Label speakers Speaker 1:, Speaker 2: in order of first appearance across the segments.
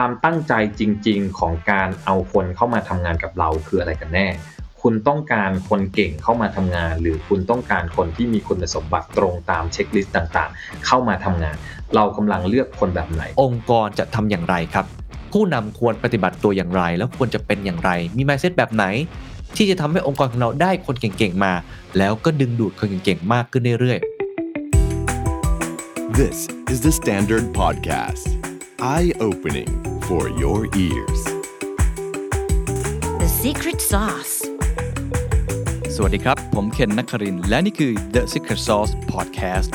Speaker 1: ความตั้งใจจริง ๆ ของการเอาคนเข้ามาทำงานกับเราคืออะไรกันแน่ คุณต้องการคนเก่งเข้ามาทำงาน หรือคุณต้องการคนที่มีคุณสมบัติตรงตามเช็คลิสต์ต่างๆ เข้ามาทำงาน เรากำลังเลือกคนแบบไหน
Speaker 2: องค์กรจะทำอย่างไรครับ ผู้นำควรปฏิบัติตัวอย่างไร แล้วควรจะเป็นอย่างไร มี mindset แบบไหน ที่จะทำให้องค์กรของเราได้คนเก่งๆมา แล้วก็ดึงดูดคนเก่งๆมากขึ้นเรื่อย
Speaker 3: This is the Standard Podcast. Eye opening for your ears.
Speaker 4: The secret sauce.
Speaker 5: ๆสวัสดีครับ ผมเคนนักครินทร์และนี่คือ The Secret Sauce Podcast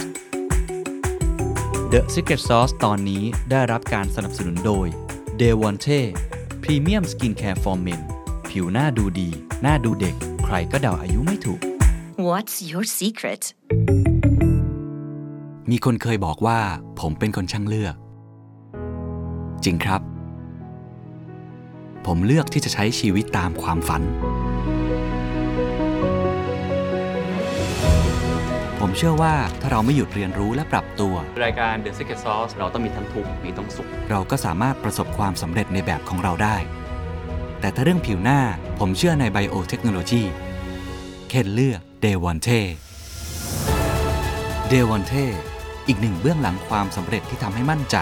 Speaker 5: The Secret Sauce ตอนนี้ได้รับการสนับสนุนโดย d e v o n t e Premium Skincare for Men ผิวหน้าดูดี หน้าดูเด็ก ใครก็เดาอายุไม่ถูก
Speaker 4: What's your secret?
Speaker 5: มีคนเคยบอกว่าผมเป็นคนช่างเลือก จริงครับ ผมเลือกที่จะใช้ชีวิตตามความฝัน ผมเชื่อว่าถ้าเราไม่หยุดเรียนรู้และปรับตัว
Speaker 2: ๆรายการ The Secret Sauce เราต้องมีทั้งทุกข์มีทั้งสุข
Speaker 5: เราก็สามารถประสบความสำเร็จในแบบของเราได้ แต่ถ้าเรื่องผิวหน้าผมเชื่อในไบโอเทคโนโลยีเคนเลือกเดวอนเทเดวอนเทอีกหนึ่งเบื้องหลังความสำเร็จที่ทำให้มั่นใจ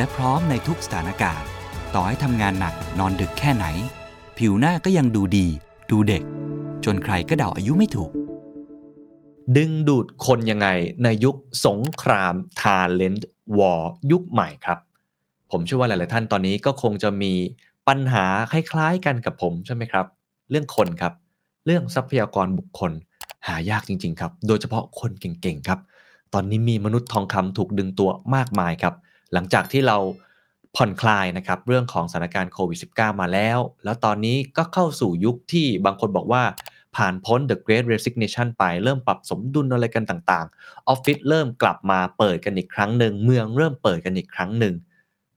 Speaker 5: และพร้อมในทุกสถานการณ์ ต่อให้ทำงานหนักนอนดึกแค่ไหน ผิวหน้าก็ยังดูดี ดูเด็ก จนใครก็เดาอายุไม่ถูก
Speaker 2: ดึงดูดคนยังไงในยุคสงคราม talent war ยุคใหม่ครับ ผมเชื่อว่าหลาย ๆ ท่านตอนนี้ก็คงจะมีปัญหาคล้าย ๆ กันกับผมใช่ไหมครับ เรื่องคนครับ เรื่องทรัพยากรบุคคลหายากจริง ๆ ครับ โดยเฉพาะคนเก่ง ๆ ครับ ตอนนี้มีมนุษย์ทองคำถูกดึงตัวมากมายครับ หลังจากที่เราผ่อนคลายนะครับเรื่องของสถานการณ์โควิด -19 มาแล้ว แล้วตอนนี้ก็เข้าสู่ยุคที่บางคนบอกว่าผ่านพ้น The Great Resignation ไปเริ่มปรับสมดุลอะไรกันต่างๆออฟฟิศเริ่มกลับมาเปิดกันอีกครั้งหนึ่งเมืองเริ่มเปิดกันอีกครั้งหนึ่ง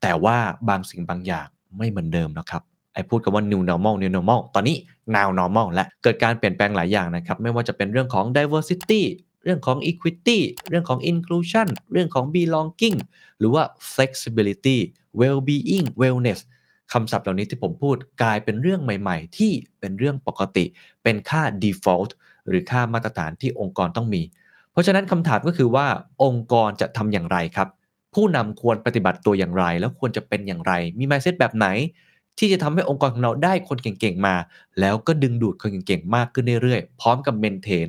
Speaker 2: แต่ว่าบางสิ่งบางอย่างไม่เหมือนเดิมแล้วครับไอพูดกันว่า new normal new normal ตอนนี้ now normal และเกิดการเปลี่ยนแปลงหลายอย่างนะครับ ไม่ว่าจะเป็นเรื่องของ diversity เรื่องของ equity เรื่องของ inclusion เรื่องของ belonging หรือว่า flexibility well-being wellness คำศัพท์เหล่านี้ที่ผมพูดกลายเป็นเรื่องใหม่ๆ ที่เป็นเรื่องปกติ เป็นค่า default หรือค่ามาตรฐานที่องค์กรต้องมี เพราะฉะนั้นคำถามก็คือว่าองค์กรจะทำอย่างไรครับ ผู้นำควรปฏิบัติตัวอย่างไร แล้วควรจะเป็นอย่างไร มี mindset แบบไหน ที่จะทำให้องค์กรของเราได้คนเก่งๆมา แล้วก็ดึงดูดคนเก่งๆมากขึ้นเรื่อยๆ พร้อมกับเมนเทน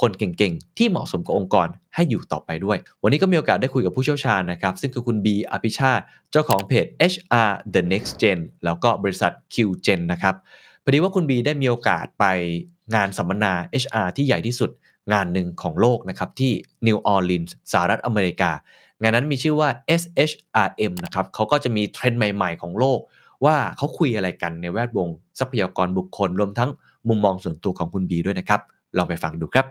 Speaker 2: คนเก่งๆ ที่เหมาะสมกับองค์กรให้อยู่ต่อไปด้วย วันนี้ก็มีโอกาสได้คุยกับผู้เชี่ยวชาญนะครับ ซึ่งคือคุณบีอภิชาติเจ้าของเพจ HR The Next Gen แล้วก็บริษัท QGen นะครับพอดีว่าคุณบีได้มีโอกาสไปงานสัมมนา HR ที่ใหญ่ที่สุดงานหนึ่งของโลกนะครับ ที่นิวออร์ลีนส์สหรัฐอเมริกา งานนั้นมีชื่อว่า SHRM นะครับเขาก็จะมีเทรนด์ใหม่ ๆ ของโลก ว่าเขาคุยอะไรกันในแวดวง ทรัพยากรบุคคลรวมทั้งมุมมองส่วนตัวของคุณบีด้วยนะครับลองไปฟังดูครับ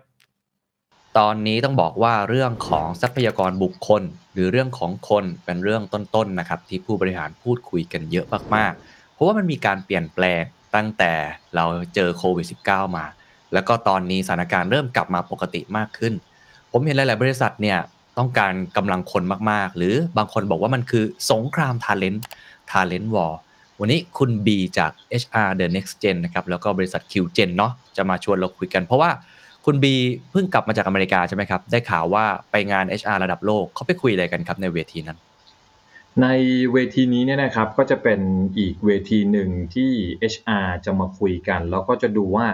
Speaker 2: ตอนนี้ต้องบอกว่าเรื่องของทรัพยากรบุคคล หรือเรื่องของคนเป็นเรื่องต้นๆนะครับ ที่ผู้บริหารพูดคุยกันเยอะมากๆ เพราะว่ามันมีการเปลี่ยนแปลงตั้งแต่เราเจอโควิด -19 มา แล้วก็ตอนนี้สถานการณ์เริ่มกลับมาปกติมากขึ้น ผมเห็นหลาย ๆ บริษัทเนี่ยต้องการกำลังคนมากๆ หรือบางคนบอกว่ามันคือสงคราม Talent Talent War วันนี้คุณ B จาก HR The Next Gen นะครับแล้วก็บริษัท QGen เนาะจะมาชวนเราคุยกันเพราะว่า คุณ B เพิ่งกลับมาจากอเมริกาใช่ไหมครับ ได้ข่าวว่าไปงาน HR ระดับโลกเขาไปคุยอะไรกันครับในเวทีนั้น
Speaker 1: ในเวทีนี้เนี่ยนะครับก็จะเป็นอีกเวทีหนึ่งที่ HR จะมาคุยกัน แล้วก็จะดูว่า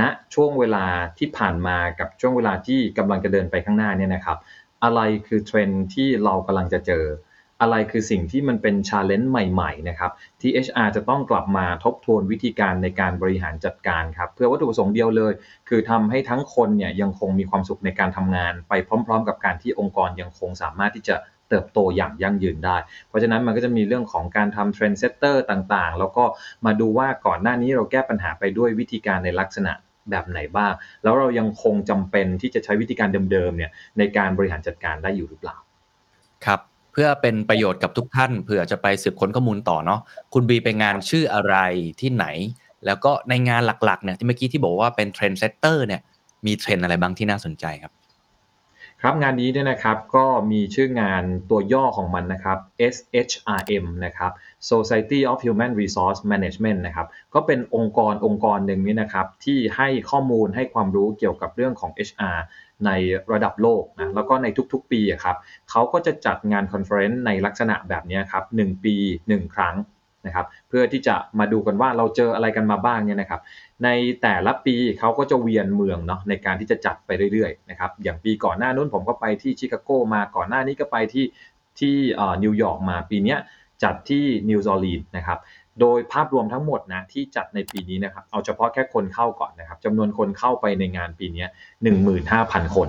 Speaker 1: ณช่วงเวลาที่ผ่านมากับช่วงเวลาที่กำลังจะเดินไปข้างหน้าเนี่ยนะครับ อะไรคือเทรนด์ที่เรากำลังจะเจอ อะไรคือสิ่งที่มันเป็น challenge ใหม่ๆนะครับที่ HR จะต้องกลับมาทบทวนวิธีการในการบริหารจัดการครับเพื่อวัตถุประสงค์เดียวเลย คือทำให้ทั้งคนเนี่ยยังคงมีความสุขในการทำงาน ไปพร้อม ๆ กับการที่องค์กรยังคงสามารถที่จะเติบโตอย่างยั่งยืนได้ เพราะฉะนั้นมันก็จะมีเรื่องของการทำ trendsetter ต่างๆ แล้วก็มาดูว่าก่อนหน้านี้เราแก้ปัญหาไปด้วยวิธีการในลักษณะแบบไหนบ้าง แล้วเรายังคงจำเป็นที่จะใช้วิธีการเดิมๆเนี่ยในการบริหารจัดการได้อยู่หรือเปล่า
Speaker 2: ครับ เพื่อเป็นประโยชน์กับทุกท่านเผื่อจะไปสืบค้นข้อมูลต่อเนาะคุณบีไปงานชื่ออะไรที่ไหน แล้วก็ในงานหลักๆเนี่ยที่เมื่อกี้ที่บอกว่าเป็น trendsetter เนี่ยมีเทรนด์อะไรบ้างที่น่าสนใจครับ
Speaker 1: ครับงานนี้เนี่ยนะครับก็มีชื่องานตัวย่อของมันนะครับ SHRM นะครับ Society of Human Resource Management นะครับก็เป็นองค์กรองค์กรหนึ่งนี่นะครับที่ให้ข้อมูลให้ความรู้เกี่ยวกับเรื่องของ HR ในระดับโลกนะแล้วก็ในทุกๆปีครับเขาก็จะจัดงาน conference ในลักษณะแบบนี้ครับ1ปี 1 ครั้งนะครับเพื่อที่จะมาดูกันว่าเราเจออะไรกันมาบ้างเนี่ยนะครับในแต่ละปีเขาก็จะเวียนเมืองเนาะในการที่จะจัดไปเรื่อยๆนะครับอย่างปีก่อนหน้านู้นผมก็ไปที่ชิคาโกมาก่อนหน้านี้ก็ไปที่ที่นิวยอร์กมาปีนี้จัดที่นิวออร์ลีนส์นะครับ โดยภาพรวมทั้งหมดนะที่จัดในปีนี้นะครับ เอาเฉพาะแค่คนเข้าก่อนนะครับจำนวนคนเข้าไปในงานปีนี้15,000 คน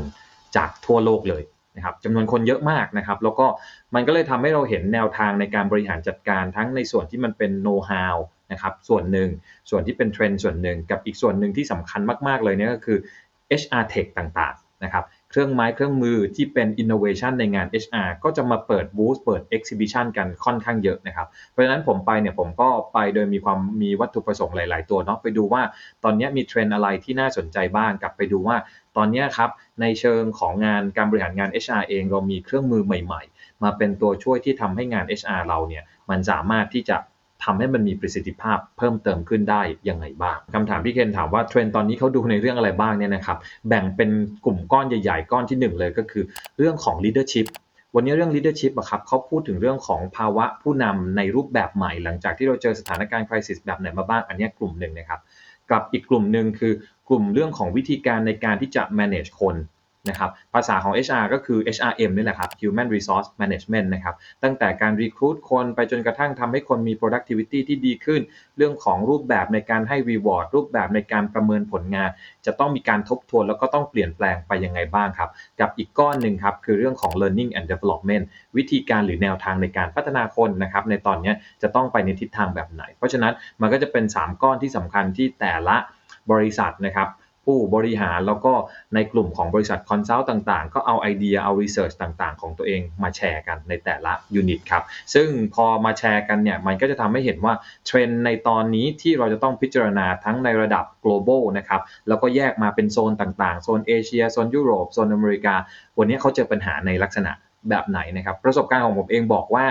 Speaker 1: จากทั่วโลกเลยนะครับจำนวนคนเยอะมากนะครับ แล้วก็มันก็เลยทำให้เราเห็นแนวทางในการบริหารจัดการทั้งในส่วนที่มันเป็นโน้ตฮาวนะครับส่วนหนึ่งส่วนที่เป็นเทรนด์ส่วนหนึ่งกับอีกส่วนหนึ่งที่สำคัญมาก ๆ เลยเนี่ยก็คือ HR Tech ต่างๆนะครับ เครื่องไม้เครื่องมือที่เป็น innovation ในงาน HR ก็จะมาเปิดบูธเปิด exhibition กันค่อนข้างเยอะนะครับ เพราะฉะนั้นผมไปเนี่ยผมก็ไปโดยมีความมีวัตถุประสงค์หลาย ๆ ตัวเนาะไปดูว่าตอนนี้มีเทรนอะไรที่น่าสนใจบ้างกลับไปดูว่าตอนนี้ครับในเชิงของงานการบริหารงาน HR เองเรามีเครื่องมือใหม่ ๆ มาเป็นตัวช่วยที่ทำให้งาน HR เราเนี่ยมันสามารถที่จะ ทำให้มันมีประสิทธิภาพเพิ่มเติมขึ้นได้ยังไงบ้างคำถามพี่เคนถามว่าเทรนด์ตอนนี้เขาดูในเรื่องอะไรบ้างเนี่ยนะครับแบ่งเป็นกลุ่มก้อนใหญ่ๆ ก้อนที่ 1 เลยก็คือ เรื่องของ leadership วันนี้เรื่อง leadership อะครับเขาพูดถึงเรื่องของภาวะผู้นำในรูปแบบใหม่ หลังจากที่เราเจอสถานการณ์ crisis แบบไหนมาบ้างอันนี้กลุ่มหนึ่งนะครับกับอีกกลุ่มหนึ่งคือกลุ่มเรื่องของวิธีการในการที่จะ manage คน นะครับภาษาของ HR ก็คือ HRM นี่แหละครับ Human Resource Management นะครับตั้งแต่การ recruit คนไปจนกระทั่งทำให้คนมี productivity ที่ดีขึ้น เรื่องของรูปแบบในการให้ reward รูปแบบในการประเมินผลงาน จะต้องมีการทบทวนแล้วก็ต้องเปลี่ยนแปลงไปยังไงบ้างครับ กับอีกก้อนหนึ่งครับคือเรื่องของ learning and development วิธีการหรือแนวทางในการพัฒนาคนนะครับในตอนนี้จะต้องไปในทิศทางแบบไหน เพราะฉะนั้นมันก็จะเป็น 3 ก้อนที่สำคัญที่แต่ละบริษัทนะครับ ผู้บริหารแล้วก็ในกลุ่มของบริษัท consult ต่างๆ ก็เอาไอเดียเอา research ต่างๆ ของตัวเองมาแชร์กันในแต่ละ unit ครับ ซึ่งพอมาแชร์กันเนี่ยมันก็จะทำให้เห็นว่าเทรนด์ในตอนนี้ที่เราจะต้องพิจารณาทั้งในระดับ global นะครับ แล้วก็แยกมาเป็นโซนต่างๆ โซนเอเชีย โซนยุโรป โซนอเมริกา วันนี้เขาเจอปัญหาในลักษณะแบบไหนนะครับ ประสบการณ์ของผมเองบอกว่า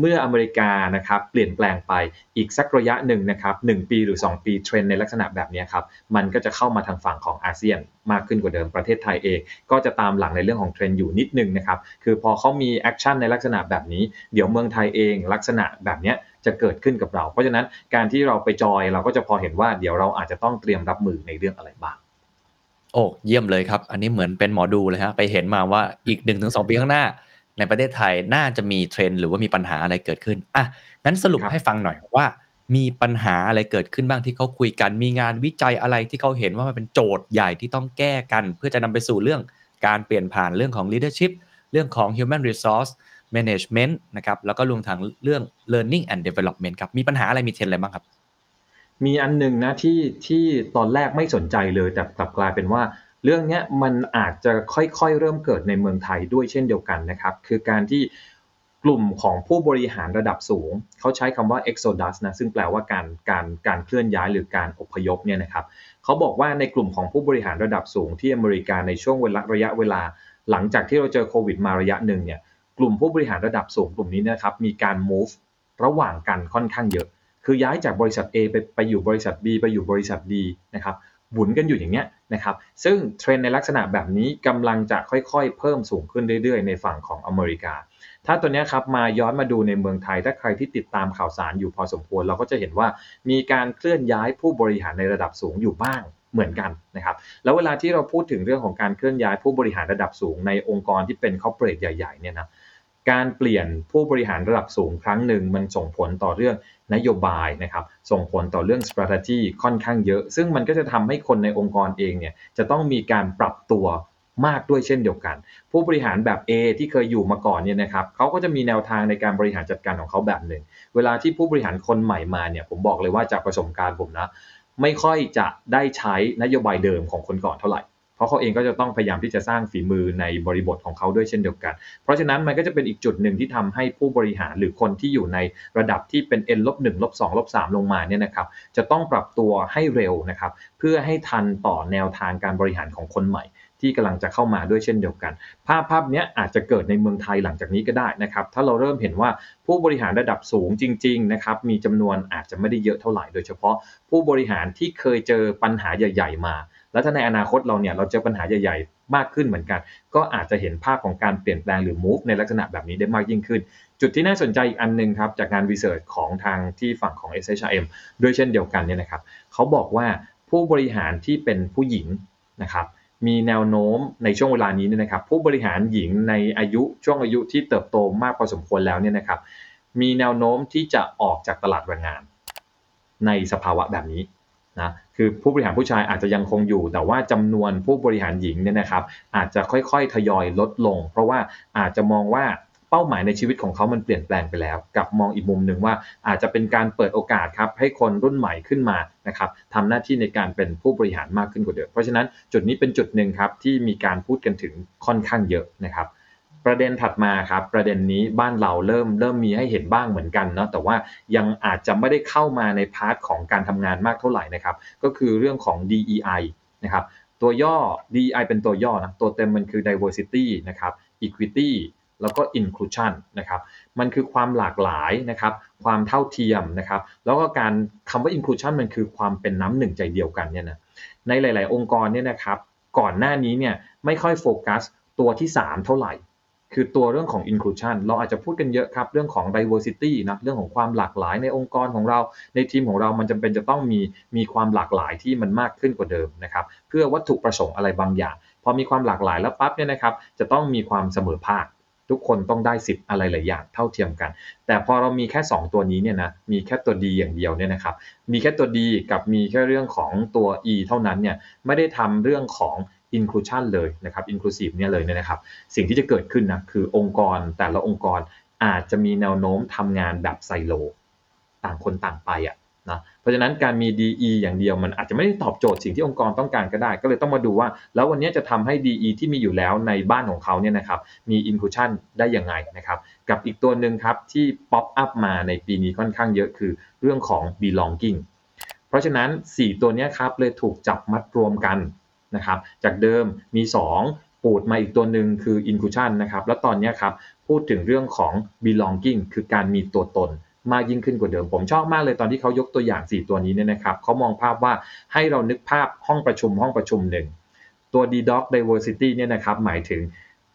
Speaker 1: เมื่ออเมริกานะครับเปลี่ยนแปลงไปอีกสักระยะหนึ่งนะครับ1 ปีหรือ 2 ปีเทรนด์ในลักษณะแบบนี้ครับมันก็จะเข้ามาทางฝั่งของอาเซียนมากขึ้นกว่าเดิมประเทศไทยเอง ก็จะตามหลังในเรื่องของเทรนด์อยู่นิดนึงนะครับคือพอเขามี action ในลักษณะแบบนี้ เดี๋ยวเมืองไทยเองลักษณะแบบนี้จะเกิดขึ้นกับเรา เพราะฉะนั้นการที่เราไปจอยเราก็จะพอเห็นว่าเดี๋ยวเราอาจจะต้องเตรียมรับมือในเรื่องอะไรบ้าง
Speaker 2: โอ้เยี่ยมเลยครับ อันนี้เหมือนเป็นหมอดูเลยฮะไปเห็นมาว่าอีกหนึ่งถึงสองปีข้างหน้า ในประเทศไทยน่าจะมีเทรนด์หรือว่ามีปัญหาอะไรเกิดขึ้นอะงั้นสรุปให้ฟังหน่อยว่า มีปัญหาอะไรเกิดขึ้นบ้างที่เขาคุยกัน มีงานวิจัยอะไรที่เขาเห็นว่ามันเป็นโจทย์ใหญ่ที่ต้องแก้กัน เพื่อจะนำไปสู่เรื่องการเปลี่ยนผ่านเรื่องของ leadership เรื่องของ human resource management นะครับแล้วก็รวมถึงเรื่อง learning and development ครับมีปัญหาอะไรมีเทรนอะไรบ้างครับ
Speaker 1: มีอันหนึ่งนะที่ที่ตอนแรกไม่สนใจเลยแต่กลับกลายเป็นว่า เรื่องนี้มันอาจจะค่อยๆเริ่มเกิดในเมืองไทยด้วยเช่นเดียวกันนะครับ คือการที่กลุ่มของผู้บริหารระดับสูง เขาใช้คำว่า exodus นะซึ่งแปลว่าการการการเคลื่อนย้ายหรือการอพยพเนี่ยนะครับเขาบอกว่าในกลุ่มของผู้บริหารระดับสูงที่อเมริกาในช่วงเวลาระยะเวลา หลังจากที่เราเจอโควิดมาระยะหนึ่งเนี่ยกลุ่มผู้บริหารระดับสูงกลุ่มนี้นะครับมีการ move ระหว่างกันค่อนข้างเยอะ คือย้ายจากบริษัท A ไปไปอยู่บริษัท B ไปอยู่บริษัท D นะครับ หมุนกันอยู่อย่างเงี้ยนะครับ ซึ่งเทรนในลักษณะแบบนี้กำลังจะค่อยๆ เพิ่มสูงขึ้นเรื่อยๆ ในฝั่งของอเมริกา ถ้าตัวนี้ครับมาย้อนมาดูในเมืองไทย ถ้าใครที่ติดตามข่าวสารอยู่พอสมควร เราก็จะเห็นว่ามีการเคลื่อนย้ายผู้บริหารในระดับสูงอยู่บ้างเหมือนกันนะครับ แล้วเวลาที่เราพูดถึงเรื่องของการเคลื่อนย้ายผู้บริหารระดับสูงในองค์กรที่เป็นคอร์เปอเรทใหญ่ๆเนี่ยนะการเปลี่ยนผู้บริหารระดับสูงครั้งหนึ่งมันส่งผลต่อเรื่อง นโยบายนะครับส่งผลต่อเรื่อง strategy ค่อนข้างเยอะ ซึ่งมันก็จะทำให้คนในองค์กรเองเนี่ยจะต้องมีการปรับตัวมากด้วยเช่นเดียวกัน ผู้บริหารแบบ A ที่เคยอยู่มาก่อนเนี่ยนะครับเขาก็จะมีแนวทางในการบริหารจัดการของเขาแบบหนึ่ง เวลาที่ผู้บริหารคนใหม่มาเนี่ยผมบอกเลยว่าจากประสบการณ์ผมนะไม่ค่อยจะได้ใช้นโยบายเดิมของคนก่อนเท่าไหร่เราะเขาเองก็จะต้องพยายามที่จะสร้างฝีมือในบริบทของเขาด้วยเช่นเดียวกัน เพราะฉะนั้นมันก็จะเป็นอีกจุดหนึ่งที่ทำให้ผู้บริหารหรือคนที่อยู่ในระดับที่เป็น n ลบหนึ่งลบสองลบสามลงมาเนี่ยนะครับจะต้องปรับตัวให้เร็วนะครับเพื่อให้ทันต่อแนวทางการบริหารของคนใหม่ที่กำลังจะเข้ามาด้วยเช่นเดียวกัน ภาพภาพนี้อาจจะเกิดในเมืองไทยหลังจากนี้ก็ได้นะครับ ถ้าเราเริ่มเห็นว่าผู้บริหารระดับสูงจริงๆนะครับ มีจำนวนอาจจะไม่ได้เยอะเท่าไหร่ โดยเฉพาะผู้บริหารที่เคยเจอปัญหาใหญ่ ๆ มา แล้วถ้าในอนาคตเราเนี่ยเราเจอปัญหาใหญ่ ๆ มากขึ้นเหมือนกัน ก็อาจจะเห็นภาพของการเปลี่ยนแปลงหรือ move ในลักษณะแบบนี้ได้มากยิ่งขึ้น จุดที่น่าสนใจอีกอันหนึงครับจากงานวิจัยของทางที่ฝั่งของ SHRM ด้วยเช่นเดียวกันเนี่ยนะครับเขาบอกว่าผู้บริหารที่เป็นผู้หญิงนะครับมีแนวโน้มในช่วงเวลานี้เนี่ยนะครับ ผู้บริหารหญิงในอายุช่วงอายุที่เติบโตมากพอสมควรแล้วเนี่ยนะครับ มีแนวโน้มที่จะออกจากตลาดแรงงาน ในสภาวะแบบนี้ นะคือผู้บริหารผู้ชายอาจจะยังคงอยู่ แต่ว่าจำนวนผู้บริหารหญิงเนี่ยนะครับ อาจจะค่อยๆทยอยลดลง เพราะว่าอาจจะมองว่าเป้าหมายในชีวิตของเขามันเปลี่ยนแปลงไปแล้ว กับมองอีกมุมหนึ่งว่าอาจจะเป็นการเปิดโอกาสครับให้คนรุ่นใหม่ขึ้นมานะครับทำหน้าที่ในการเป็นผู้บริหารมากขึ้นกว่าเดิมเพราะฉะนั้นจุดนี้เป็นจุดหนึ่งครับที่มีการพูดกันถึงค่อนข้างเยอะนะครับ ประเด็นถัดมาครับประเด็นนี้บ้านเราเริ่มเริ่มมีให้เห็นบ้างเหมือนกันเนาะแต่ว่ายังอาจจะไม่ได้เข้ามาในพาร์ทของการทำงานมากเท่าไหร่นะครับ ก็คือเรื่องของ DEI นะครับตัวย่อ DEI เป็นตัวย่อนะตัวเต็มมันคือ diversity นะครับ equity แล้วก็ inclusion นะครับ มันคือความหลากหลายนะครับ ความเท่าเทียมนะครับ แล้วก็การคำว่า inclusion มันคือความเป็นน้ำหนึ่งใจเดียวกันเนี่ยนะ ในหลาย ๆ องค์กรเนี่ยนะครับ ก่อนหน้านี้เนี่ยไม่ค่อยโฟกัสตัวที่ 3 เท่าไหร่ คือตัวเรื่องของ inclusion เราอาจจะพูดกันเยอะครับ เรื่องของ diversity นะเรื่องของความหลากหลายในองค์กรของเรา ในทีมของเรามันจำเป็นจะต้องมีมีความหลากหลายที่มันมากขึ้นกว่าเดิมนะครับเพื่อวัตถุประสงค์อะไรบางอย่าง พอมีความหลากหลายแล้วปั๊บเนี่ยนะครับจะต้องมีความเสมอภาค ทุกคนต้องได้สิทธิ์อะไรหลายอย่างเท่าเทียมกัน แต่พอเรามีแค่ 2 ตัวนี้เนี่ยนะมีแค่ตัวดีอย่างเดียวเนี่ยนะครับมีแค่ตัวดีกับมีแค่เรื่องของตัว e เท่านั้นเนี่ยไม่ได้ทำเรื่องของ inclusion เลยนะครับ inclusive เนี่ยเลยเนี่ยนะครับ สิ่งที่จะเกิดขึ้นนะคือองค์กรแต่ละองค์กรอาจจะมีแนวโน้มทำงานแบบไซโล ต่างคนต่างไปอะนะเพราะฉะนั้นการมี DE อย่างเดียวมันอาจจะไม่ได้ตอบโจทย์สิ่งที่องค์กรต้องการก็ได้ ก็เลยต้องมาดูว่า แล้ววันนี้จะทำให้ DE ที่มีอยู่แล้วในบ้านของเขาเนี่ยนะครับมี inclusion ได้ยังไงนะครับ กับอีกตัวหนึ่งครับที่ pop up มาในปีนี้ค่อนข้างเยอะคือเรื่องของ belonging เพราะฉะนั้น 4 ตัวเนี้ยครับเลยถูกจับมัดรวมกัน นะครับ จากเดิมมี 2 ปูดมาอีกตัวหนึ่งคือ inclusion นะครับ แล้วตอนนี้ครับ พูดถึงเรื่องของ belonging คือการมีตัวตนมากยิ่งขึ้นกว่าเดิม ผมชอบมากเลยตอนที่เขายกตัวอย่าง 4 ตัวนี้เนี่ยนะครับเขามองภาพว่าให้เรานึกภาพห้องประชุมห้องประชุมหนึ่ง ตัว DDoc diversity เนี่ยนะครับ หมายถึง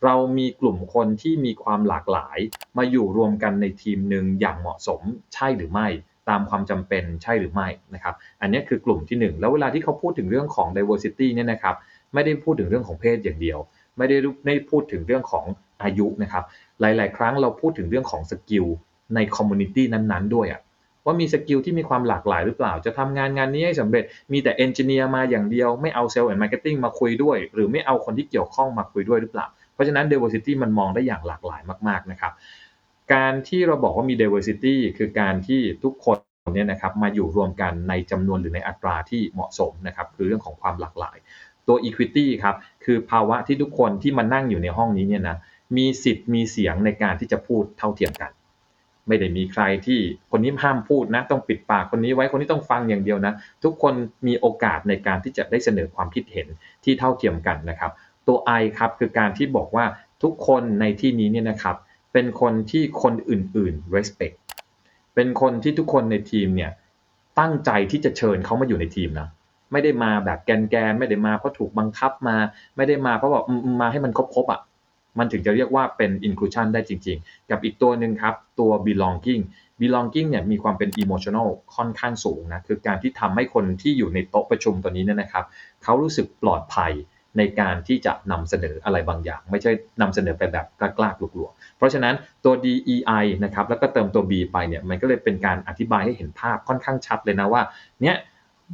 Speaker 1: เรามีกลุ่มคนที่มีความหลากหลาย มาอยู่รวมกันในทีมหนึ่งอย่างเหมาะสมใช่หรือไม่ ตามความจำเป็นใช่หรือไม่นะครับ อันนี้คือกลุ่มที่ 1 แล้วเวลาที่เขาพูดถึงเรื่องของ diversity เนี่ยนะครับไม่ได้พูดถึงเรื่องของเพศอย่างเดียว ไม่ได้ไม่พูดถึงเรื่องของอายุนะครับ หลาย ๆ ครั้งเราพูดถึงเรื่องของ skill ใน community นั้น ๆ ด้วยอะว่ามี skill ที่มีความหลากหลายหรือเปล่า จะทำงานงานนี้ให้สำเร็จ มีแต่ engineer มาอย่างเดียว ไม่เอา sales and marketing มาคุยด้วย หรือไม่เอาคนที่เกี่ยวข้องมาคุยด้วยหรือเปล่า เพราะฉะนั้น diversity มันมองได้อย่างหลากหลายมาก ๆ นะครับ การที่เราบอกว่ามี diversity คือการที่ทุกคนเนี่ยนะครับมาอยู่รวมกันในจำนวนหรือในอัตราที่เหมาะสมนะครับคือเรื่องของความหลากหลาย ตัว equity ครับคือภาวะที่ทุกคนที่มานั่งอยู่ในห้องนี้เนี่ยนะมีสิทธิ์มีเสียงในการที่จะพูดเท่าเทียมกัน ไม่ได้มีใครที่คนนี้ห้ามพูดนะต้องปิดปากคนนี้ไว้คนนี้ต้องฟังอย่างเดียวนะ ทุกคนมีโอกาสในการที่จะได้เสนอความคิดเห็นที่เท่าเทียมกันนะครับ ตัว I ครับคือการที่บอกว่าทุกคนในที่นี้เนี่ยนะครับ เป็นคนที่คนอื่นๆ respect เป็นคนที่ทุกคนในทีมเนี่ยตั้งใจที่จะเชิญเขามาอยู่ในทีมนะไม่ได้มาแบบแกนๆไม่ได้มาเพราะถูกบังคับมา ไม่ได้มาเพราะบอกมาให้มันครบๆอะมันถึงจะเรียกว่าเป็น inclusion ได้จริง ๆ กับอีกตัวหนึ่งครับ ตัว belonging belonging เนี่ยมีความเป็น emotional ค่อนข้างสูงนะ คือการที่ทำให้คนที่อยู่ในโต๊ะประชุมตัวนี้เนี่ยนะครับ เขารู้สึกปลอดภัย ในการที่จะนำเสนออะไรบางอย่าง ไม่ใช่นำเสนอไปแบบกล้าๆกลัวๆเพราะฉะนั้นตัว DEI นะครับแล้วก็เติมตัว B ไปเนี่ยมันก็เลยเป็นการอธิบายให้เห็นภาพค่อนข้างชัดเลยนะว่าเนี่ย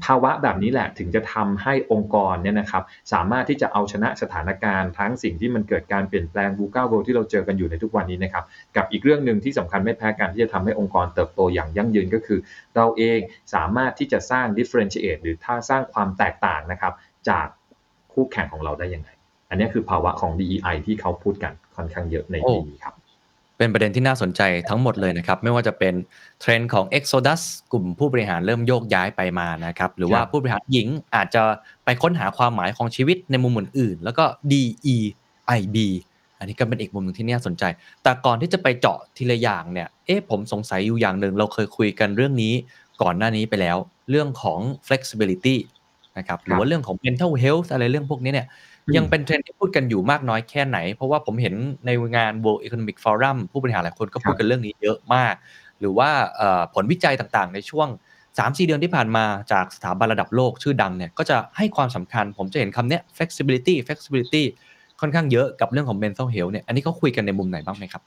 Speaker 1: ภาวะแบบนี้แหละถึงจะทำให้องค์กรเนี่ยนะครับสามารถที่จะเอาชนะสถานการณ์ทั้งสิ่งที่มันเกิดการเปลี่ยนแปลงบูก้าโวที่เราเจอกันอยู่ในทุกวันนี้นะครับกับอีกเรื่องหนึ่งที่สำคัญไม่แพ้กันที่จะทำให้องค์กรเติบโตอย่างยั่งยืนก็คือ เราเองสามารถที่จะสร้าง differentiate หรือถ้าสร้างความแตกต่างนะครับจาก คู่แข่งของเราได้ยังไง อันนี้คือภาวะของ DEI ที่เขาพูดกันค่อนข้างเยอะในปีนี้ครับ
Speaker 2: เเป็นประเด็นที่น่าสนใจทั้งหมดเลยนะครับ ไม่ว่าจะเป็นเทรนด์ของ Exodus กลุ่มผู้บริหารเริ่มโยกย้ายไปมานะครับ หรือว่า
Speaker 1: ครับ
Speaker 2: ผู้บริหารหญิงอาจจะไปค้นหาความหมายของชีวิตในมุมอื่นๆแล้วก็ DEIB อันนี้ก็เป็นอีกมุมหนึ่งที่น่าสนใจ แต่ก่อนที่จะไปเจาะทีละอย่างเนี่ย เอ๊ะผมสงสัยอยู่อย่างหนึ่งเราเคยคุยกันเรื่องนี้ก่อนหน้านี้ไปแล้ว เรื่องของ flexibility นะครับหรือว่าเรื่องของ mental health อะไรเรื่องพวกนี้เนี่ย
Speaker 1: อืม
Speaker 2: ยังเป็นเทรนด์ที่พูดกันอยู่มากน้อยแค่ไหน เพราะว่าผมเห็นในงาน World Economic Forum ผู้บริหารหลายคนก็พูดกันเรื่องนี้เยอะมาก หรือว่าเอ่อผลวิจัยต่างๆ ในช่วง 3-4 เดือนที่ผ่านมาจากสถาบันระดับโลกชื่อดังเนี่ยก็จะให้ความสำคัญผมจะเห็นคำเนี้ย flexibility flexibility ค่อนข้างเยอะกับเรื่องของ mental health เนี่ยอันนี้เขาคุยกันในมุมไหนบ้างไหมครับ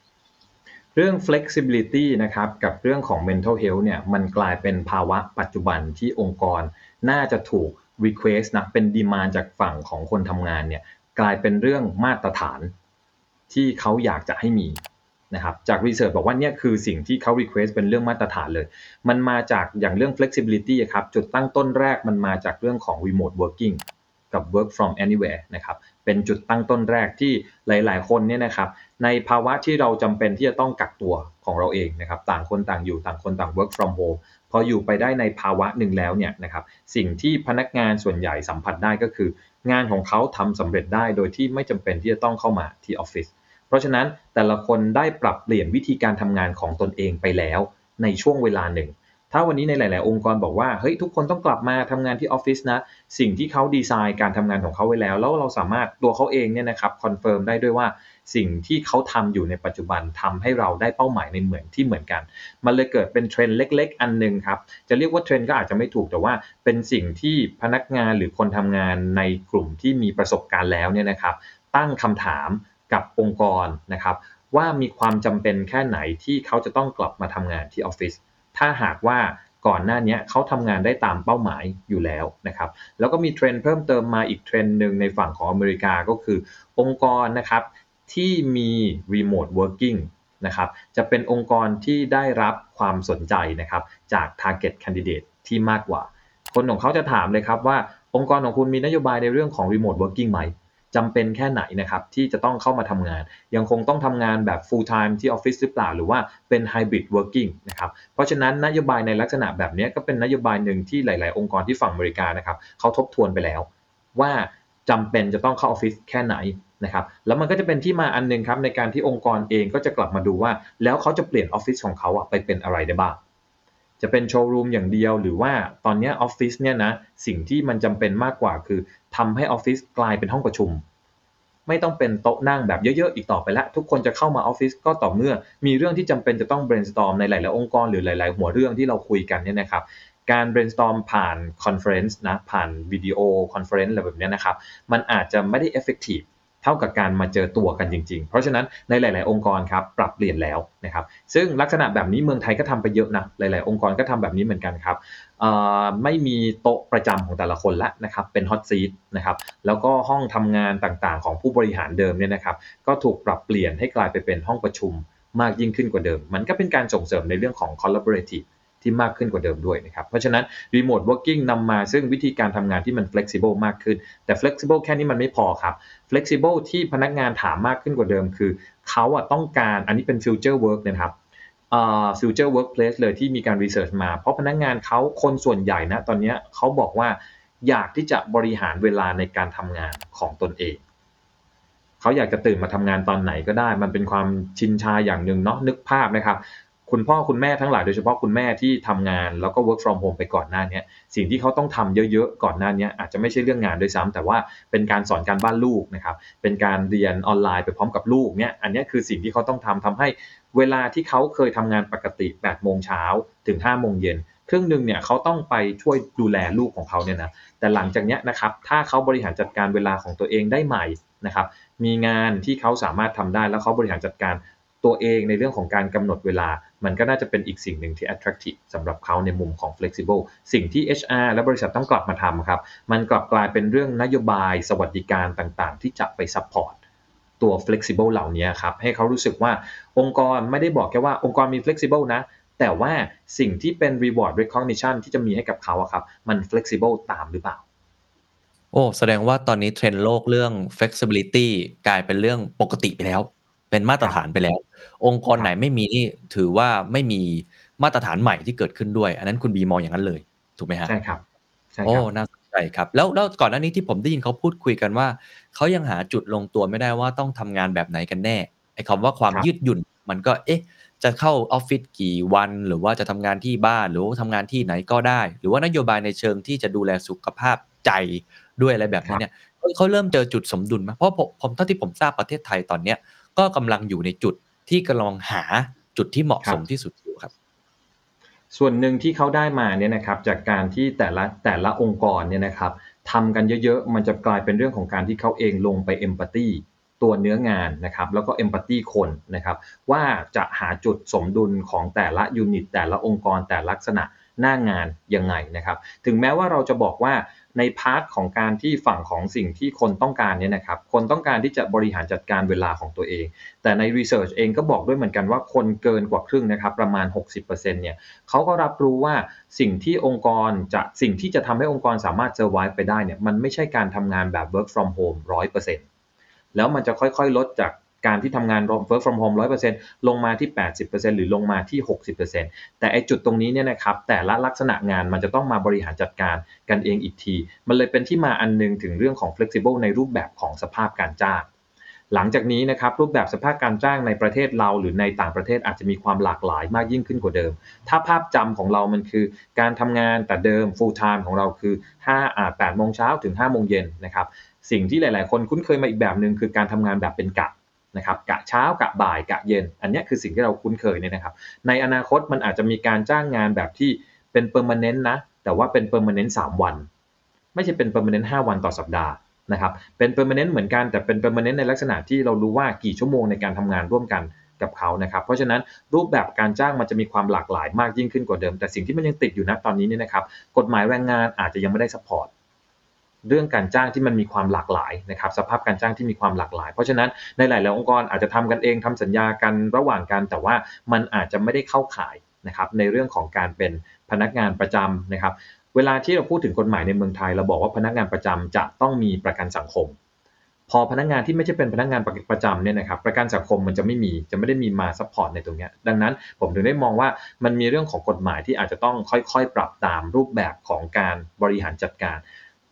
Speaker 1: เรื่อง flexibility นะครับกับเรื่องของ mental health เนี่ยมันกลายเป็นภาวะปัจจุบันที่องค์กรน่าจะถูก request นะเป็น demand จากฝั่งของคนทำงานเนี่ยกลายเป็นเรื่องมาตรฐานที่เขาอยากจะให้มีนะครับจากรีเสิร์ชบอกว่าเนี่ยคือสิ่งที่เขา request เป็นเรื่องมาตรฐานเลย มันมาจากอย่างเรื่อง flexibility ครับจุดตั้งต้นแรกมันมาจากเรื่องของ remote working กับ work from anywhere นะครับเป็นจุดตั้งต้นแรกที่หลาย ๆ คนเนี่ยนะครับในภาวะที่เราจำเป็นที่จะต้องกักตัว ของเราเองนะครับต่างคนต่างอยู่ต่างคนต่าง work from home พออยู่ไปได้ในภาวะหนึ่งแล้วเนี่ยนะครับสิ่งที่พนักงานส่วนใหญ่สัมผัสได้ก็คือ งานของเขาทำสำเร็จได้โดยที่ไม่จำเป็นที่จะต้องเข้ามาที่ออฟฟิศเพราะฉะนั้นแต่ละคนได้ปรับเปลี่ยนวิธีการทำงานของตนเองไปแล้วในช่วงเวลาหนึ่ง ถ้าวันนี้ในหลาย ๆ องค์กรบอกว่าเฮ้ยทุกคนต้องกลับมาทำงานที่ออฟฟิศนะ สิ่งที่เขาดีไซน์การทำงานของเขาไว้แล้ว แล้วเราสามารถตัวเขาเองเนี่ยนะครับ confirm ได้ด้วยว่าสิ่งที่เขาทำอยู่ในปัจจุบันทำให้เราได้เป้าหมายในเหมือนที่เหมือนกัน มันเลยเกิดเป็นเทรนด์เล็ก ๆ อันหนึ่งครับ จะเรียกว่าเทรนด์ก็อาจจะไม่ถูกแต่ว่าเป็นสิ่งที่พนักงานหรือคนทำงานในกลุ่มที่มีประสบการณ์แล้วเนี่ยนะครับ ตั้งคำถามกับองค์กรนะครับว่ามีความจำเป็นแค่ไหนที่เขาจะต้องกลับมาทำงานที่ออฟฟิศ ถ้าหากว่าก่อนหน้านี้เขาทำงานได้ตามเป้าหมายอยู่แล้วนะครับ แล้วก็มีเทรนด์เพิ่มเติมมาอีกเทรนด์หนึ่งในฝั่งของอเมริกาก็คือ องค์กรนะครับที่มี remote working นะครับจะเป็นองค์กรที่ได้รับความสนใจนะครับจาก target candidate ที่มากกว่า คนของเขาจะถามเลยครับว่าองค์กรของคุณมีนโยบายในเรื่องของ remote working ไหม จำเป็นแค่ไหนนะครับที่จะต้องเข้ามาทำงาน ยังคงต้องทำงานแบบ full time ที่ออฟฟิศหรือเปล่า หรือว่าเป็น hybrid working นะครับเพราะฉะนั้นนโยบายในลักษณะแบบนี้ก็เป็นนโยบายหนึ่งที่หลาย ๆ องค์กรที่ฝั่งอเมริกานะครับเขาทบทวนไปแล้ว ว่าจำเป็นจะต้องเข้าออฟฟิศแค่ไหนนะครับแล้วมันก็จะเป็นที่มาอันหนึงครับในการที่องค์กรเองก็จะกลับมาดูว่า แล้วเขาจะเปลี่ยนออฟฟิศของเขาไปเป็นอะไรได้บ้าง จะเป็นโชว์รูมอย่างเดียว หรือว่าตอนนี้ออฟฟิศเนี่ยนะสิ่งที่มันจำเป็นมากกว่าคือทำให้ออฟฟิศกลายเป็นห้องประชุม ไม่ต้องเป็นโต๊ะนั่งแบบเยอะๆอีกต่อไปล้วทุกคนจะเข้ามาออฟฟิศก็ต่อเมื่อ มีเรื่องที่จำเป็นจะต้อง brainstorm ในหลายๆองค์กรหรือหลาย ๆ หัวเรื่องที่เราคุยกันเนี่ยนะครับการ brainstorm ผ่าน conference นะผ่านวิดีโอ conference อะไรแบบนี้นะครับ มันอาจจะไม่ได้ effective เท่ากับการมาเจอตัวกันจริง ๆ เพราะฉะนั้นในหลาย ๆ องค์กรครับปรับเปลี่ยนแล้วนะครับซึ่งลักษณะแบบนี้เมืองไทยก็ทำไปเยอะนะหลาย ๆ องค์กรก็ทำแบบนี้เหมือนกันครับไม่มีโต๊ะประจำของแต่ละคนละนะครับเป็น hot seat นะครับแล้วก็ห้องทำงานต่างๆ ของผู้บริหารเดิมเนี่ยนะครับก็ถูกปรับเปลี่ยนให้กลายไปเป็นห้องประชุมมากยิ่งขึ้นกว่าเดิม มันก็เป็นการส่งเสริมในเรื่องของ collaborative ที่มากขึ้นกว่าเดิมด้วยนะครับ เพราะฉะนั้น remote working นำมาซึ่งวิธีการทำงานที่มัน flexible มากขึ้น แต่ flexible แค่นี้มันไม่พอครับ flexible ที่พนักงานถามมากขึ้นกว่าเดิม คือเขาอะต้องการอันนี้เป็น future work นะครับเอ่อ future workplace เลยที่มีการ research มา เพราะพนักงานเขาคนส่วนใหญ่นะตอนนี้เขาบอกว่าอยากที่จะบริหารเวลาในการทำงานของตนเอง เขาอยากจะตื่นมาทำงานตอนไหนก็ได้ มันเป็นความชินชาอย่างหนึ่งเนาะนึกภาพนะครับ คุณพ่อคุณแม่ทั้งหลายโดยเฉพาะคุณแม่ที่ทำงานแล้วก็ work from home ไปก่อนหน้านี้สิ่งที่เขาต้องทำเยอะๆ ก่อนหน้านี้อาจจะไม่ใช่เรื่องงานด้วยซ้ำแต่ว่าเป็นการสอนการบ้านลูกนะครับเป็นการเรียนออนไลน์ไปพร้อมกับลูกเนี่ยอันนี้คือสิ่งที่เขาต้องทำทำให้เวลาที่เขาเคยทำงานปกติ8โมงเช้าถึง5โมงเย็นครึ่งหนึ่งเนี่ยเขาต้องไปช่วยดูแลลูกของเขาเนี่ยนะแต่หลังจากนี้นะครับถ้าเขาบริหารจัดการเวลาของตัวเองได้ใหม่นะครับมีงานที่เขาสามารถทำได้แล้วเขาบริหารจัดการตัวเองในเรื่องของการกำหนดเวลา มันก็น่าจะเป็นอีกสิ่งหนึ่งที่ attractive สำหรับเขาในมุมของ flexible สิ่งที่ HR และบริษัทต้องกลับมาทำครับ มันกลับกลายเป็นเรื่องนโยบายสวัสดิการต่างๆ ที่จะไป support ตัว flexible เหล่านี้ครับ ให้เขารู้สึกว่าองค์กรไม่ได้บอกแค่ว่าองค์กรมี flexible นะ แต่ว่าสิ่งที่เป็น reward recognition ที่จะมีให้กับเขาครับ มัน flexible ตามหรือเปล่า
Speaker 2: โอ้แสดงว่าตอนนี้เทรนด์โลกเรื่อง flexibility กลายเป็นเรื่องปกติไปแล้ว เป็นมาตรฐานไปแล้ว องค์กรไหนไม่มีนี่ถือว่าไม่มีมาตรฐานใหม่ที่เกิดขึ้นด้วย อันนั้นคุณบีมองอย่างนั้นเลย ถูกไหมฮะ
Speaker 1: ใช่ครับใช่ค
Speaker 2: โอ้
Speaker 1: รับ
Speaker 2: น่าสนใจครับ แล้วแล้วก่อนหน้านี้ที่ผมได้ยินเขาพูดคุยกันว่าเขายังหาจุดลงตัวไม่ได้ว่าต้องทำงานแบบไหนกันแน่ไอ้คำว่าความ
Speaker 1: ครับ
Speaker 2: ยืดหยุ่น มันก็เอ๊ะ จะเข้าออฟฟิศกี่วัน หรือว่าจะทำงานที่บ้านหรือว่าทำงานที่ไหนก็ได้ หรือว่านโยบายในเชิงที่จะดูแลสุขภาพใจด้วยอะไรแบบนี้เนี่ยเขาเขาเริ่มเจอจุดสมดุลไหมเพราะผมผมเท่าที่ผมทราบประเทศไทยตอนเนี้ย ก็กำลังอยู่ในจุดที่กำลังหาจุดที่เหมาะสมที่สุดอยู่ครับ
Speaker 1: ส่วนหนึ่งที่เขาได้มาเนี่ยนะครับ จากการที่แต่ละแต่ละองค์กรเนี่ยนะครับทำกันเยอะๆ มันจะกลายเป็นเรื่องของการที่เขาเองลงไป empathy ตัวเนื้องานนะครับแล้วก็ empathy คนนะครับว่าจะหาจุดสมดุลของแต่ละ unit แต่ละองค์กรแต่ละลักษณะหน้างานยังไงนะครับ ถึงแม้ว่าเราจะบอกว่า ใน part ของการที่ฝั่งของสิ่งที่คนต้องการเนี่ยนะครับ คนต้องการที่จะบริหารจัดการเวลาของตัวเอง แต่ใน research เองก็บอกด้วยเหมือนกันว่าคนเกินกว่าครึ่งนะครับ ประมาณ 60%เนี่ยเขาก็รับรู้ว่าสิ่งที่องค์กรจะสิ่งที่จะทำให้องค์กรสามารถเซอร์ไวไปได้เนี่ยมันไม่ใช่การทำงานแบบ work from home 100%แล้วมันจะค่อยๆ ลดจาก การที่ทำงาน work from home 100%ลงมาที่ 80%หรือลงมาที่ 60%แต่ไอจุดตรงนี้เนี่ยนะครับแต่ละลักษณะงานมันจะต้องมาบริหารจัดการกันเองอีกที มันเลยเป็นที่มาอันหนึงถึงเรื่องของ flexible ในรูปแบบของสภาพการจ้างหลังจากนี้นะครับรูปแบบสภาพการจ้างในประเทศเราหรือในต่างประเทศอาจจะมีความหลากหลายมากยิ่งขึ้นกว่าเดิม ถ้าภาพจำของเรามันคือ การทำงานแต่เดิม full time ของเราคือ5อ่า8โมงเช้าถึง5โมงเย็นนะครับสิ่งที่หลาย ๆ คนคุ้นเคยมาอีกแบบหนึ่งคือการทำงานแบบเป็นกะ นะครับกะเช้ากะบ่ายกะเย็น อันนี้คือสิ่งที่เราคุ้นเคยเนี่ยนะครับ ในอนาคตมันอาจจะมีการจ้างงานแบบที่เป็น permanent นะ แต่ว่าเป็นเ permanent 3 วัน ไม่ใช่เป็น permanent 5 วันต่อสัปดาห์นะครับ เป็น permanent เหมือนกันแต่เป็น permanent ในลักษณะที่เรารู้ว่ากี่ชั่วโมงในการทำงานร่วมกันกับเขานะครับ เพราะฉะนั้นรูปแบบการจ้างมันจะมีความหลากหลายมากยิ่งขึ้นกว่าเดิม แต่สิ่งที่มันยังติดอยู่นะตอนนี้เนี่ยนะครับ กฎหมายแรงงานอาจจะยังไม่ได้ support เรื่องการจ้างที่มันมีความหลากหลายนะครับสภาพการจ้างที่มีความหลากหลาย เพราะฉะนั้นในหลาย ๆ องค์กรอาจจะทำกันเองทำสัญญากันระหว่างกัน แต่ว่ามันอาจจะไม่ได้เข้าข่ายนะครับในเรื่องของการเป็นพนักงานประจำนะครับเวลาที่เราพูดถึงกฎหมายในเมืองไทย เราบอกว่าพนักงานประจำจะต้องมีประกันสังคม พอพนักงานที่ไม่ใช่เป็นพนักงานประประจำเนี่ยนะครับประกันสังคมมันจะไม่มีจะไม่ได้มีมา support ในตรงนี้ดังนั้นผมถึงได้มองว่ามันมีเรื่องของกฎหมายที่อาจจะต้องค่อยๆ ปรับตามรูปแบบของการบริหารจัดการ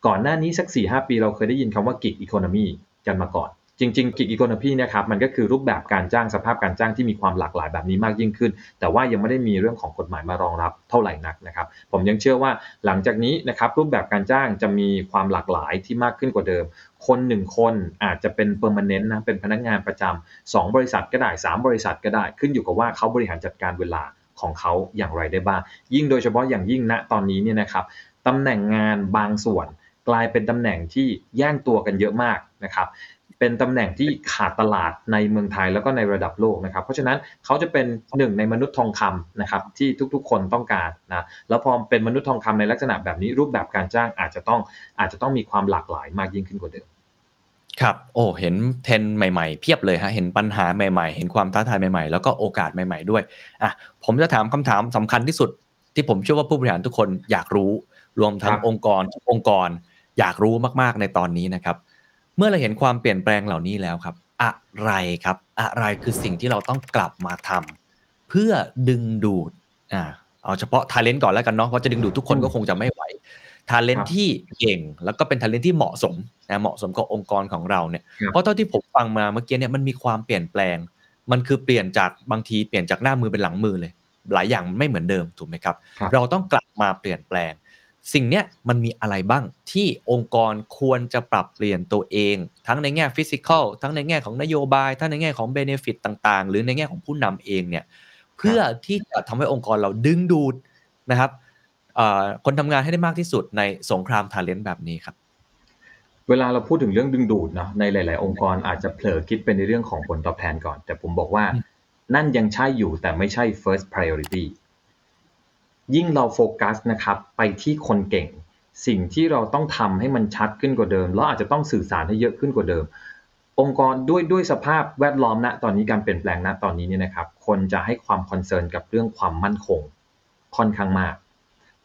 Speaker 1: ก่อนหน้านี้สัก 4-5 ปีเราเคยได้ยินคำว่า gig economy กันมาก่อน จริงๆ gig economy เนะครับมันก็คือรูปแบบการจ้างสภาพการจ้างที่มีความหลากหลายแบบนี้มากยิ่งขึ้น แต่ว่ายังไม่ได้มีเรื่องของกฎหมายมารองรับเท่าไหร่นักนะครับ ผมยังเชื่อว่าหลังจากนี้นะครับรูปแบบการจ้างจะมีความหลากหลายที่มากขึ้นกว่าเดิมคนหนึ่งคนอาจจะเป็น permanent นะเป็นพนักงานประจำสองบริษัทก็ได้สามบริษัทก็ได้ ขึ้นอยู่กับว่าเขาบริหารจัดการเวลาของเขาอย่างไรได้บ้างยิ่งโดยเฉพาะอย่างยิ่งณตอนนี้เนี่ยนะครับตำแหน่งงานบางส่วน กลายเป็นตำแหน่งที่แย่งตัวกันเยอะมากนะครับเป็นตำแหน่งที่ขาดตลาดในเมืองไทยแล้วก็ในระดับโลกนะครับเพราะฉะนั้นเขาจะเป็นหนึ่งในมนุษย์ทองคำนะครับที่ทุกๆคนต้องการนะแล้วพอเป็นมนุษย์ทองคำในลักษณะแบบนี้รูปแบบการจ้างอาจจะต้องอาจจะต้องมีความหลากหลายมากยิ่งขึ้นกว่าเดิม
Speaker 2: ครับโอ้เห็นเทรนด์ใหม่ๆเพียบเลยฮะเห็นปัญหาใหม่ๆ เห็นความท้าทายใหม่ๆ แล้วก็โอกาสใหม่ ๆด้วยอะผมจะถามคำถามสำคัญที่สุด ที่ผมเชื่อว่าผู้บริหารทุกคนอยากรู้ รวมทั้ง
Speaker 1: ครับ
Speaker 2: องค์กรทุกองค์กร อยากรู้มากๆในตอนนี้นะครับ เมื่อเราเห็นความเปลี่ยนแปลงเหล่านี้แล้วครับ อะไรครับ อะไรคือสิ่งที่เราต้องกลับมาทำเพื่อดึงดูดอ่าเอาเฉพาะ talent ก่อนแล้วกันเนาะเพราะจะดึงดูดทุกคนก็คงจะไม่ไหว talent
Speaker 1: ครับ
Speaker 2: ที่เก่งแล้วก็เป็น talent ที่เหมาะสมนะเหมาะสมกับองค์กรของเราเนี่ย
Speaker 1: ครับ
Speaker 2: เพราะเท่าที่ผมฟังมาเมื่อกี้เนี่ยมันมีความเปลี่ยนแปลง มันคือเปลี่ยนจากบางทีเปลี่ยนจากหน้ามือเป็นหลังมือเลย หลายอย่างไม่เหมือนเดิมถูกไหมครับ
Speaker 1: ครับ
Speaker 2: เราต้องกลับมาเปลี่ยนแปลง สิ่งเนี้ยมันมีอะไรบ้างที่องค์กรควรจะปรับเปลี่ยนตัวเอง ทั้งในแง่ physical ทั้งในแง่ของนโยบาย ทั้งในแง่ของ benefit ต่างๆ หรือในแง่ของผู้นำเองเนี่ยเพื่อที่จะทำให้องค์กรเราดึงดูดนะครับคนทำงานให้ได้มากที่สุดในสงครามทาเลนต์แบบนี้ครับ
Speaker 1: เวลาเราพูดถึงเรื่องดึงดูดเนาะในหลาย ๆ องค์กรอาจจะเผลอคิดไปในเรื่องของผลตอบแทนก่อน แต่ผมบอกว่านั่นยังใช่อยู่แต่ไม่ใช่ first priority ยิ่งเราโฟกัสนะครับไปที่คนเก่ง สิ่งที่เราต้องทำให้มันชัดขึ้นกว่าเดิม แล้วอาจจะต้องสื่อสารให้เยอะขึ้นกว่าเดิม องค์กรด้วยด้วยสภาพแวดล้อมณตอนนี้การเปลี่ยนแปลงณตอนนี้เนี่ยนะครับ คนจะให้ความ concern กับเรื่องความมั่นคง ค่อนข้างมาก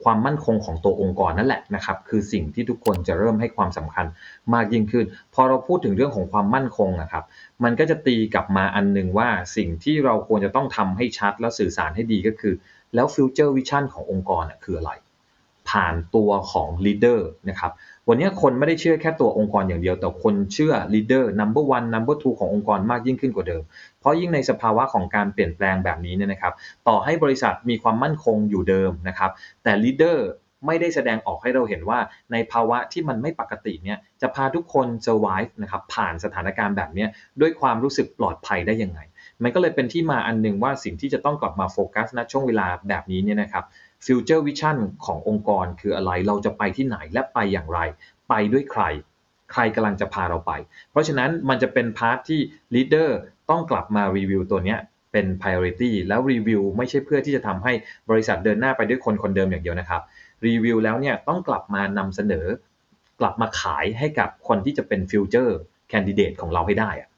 Speaker 1: ความมั่นคงของตัวองค์กรนั่นแหละนะครับ คือสิ่งที่ทุกคนจะเริ่มให้ความสำคัญมากยิ่งขึ้น พอเราพูดถึงเรื่องของความมั่นคงนะครับ มันก็จะตีกลับมาอันหนึ่งว่าสิ่งที่เราควรจะต้องทำให้ชัดและสื่อสารให้ดีก็คือ แล้ว future vision ขององค์กรคืออะไร ผ่านตัวของ leader นะครับวันนี้คนไม่ได้เชื่อแค่ตัวองค์กรอย่างเดียว แต่คนเชื่อลีดเดอร์ number one number two ขององค์กรมากยิ่งขึ้นกว่าเดิม เพราะยิ่งในสภาวะของการเปลี่ยนแปลงแบบนี้เนี่ยนะครับ ต่อให้บริษัทมีความมั่นคงอยู่เดิมนะครับ แต่ leader ไม่ได้แสดงออกให้เราเห็นว่าในภาวะที่มันไม่ปกติเนี่ยจะพาทุกคน survive นะครับผ่านสถานการณ์แบบนี้ด้วยความรู้สึกปลอดภัยได้ยังไง มันก็เลยเป็นที่มาอันหนึ่งว่าสิ่งที่จะต้องกลับมาโฟกัสณช่วงเวลาแบบนี้เนี่ยนะครับ future vision ขององค์กรคืออะไรเราจะไปที่ไหนและไปอย่างไร ไปด้วยใคร ใครกำลังจะพาเราไป เพราะฉะนั้นมันจะเป็น part ที่ leader ต้องกลับมารีวิวตัวเนี้ยเป็น priority แล้วรีวิวไม่ใช่เพื่อที่จะทำให้บริษัทเดินหน้าไปด้วยคนคนเดิมอย่างเดียวนะครับรีวิวแล้วเนี่ยต้องกลับมานำเสนอ กลับมาขายให้กับคนที่จะเป็น future candidate ของเราให้ได้อะ เพ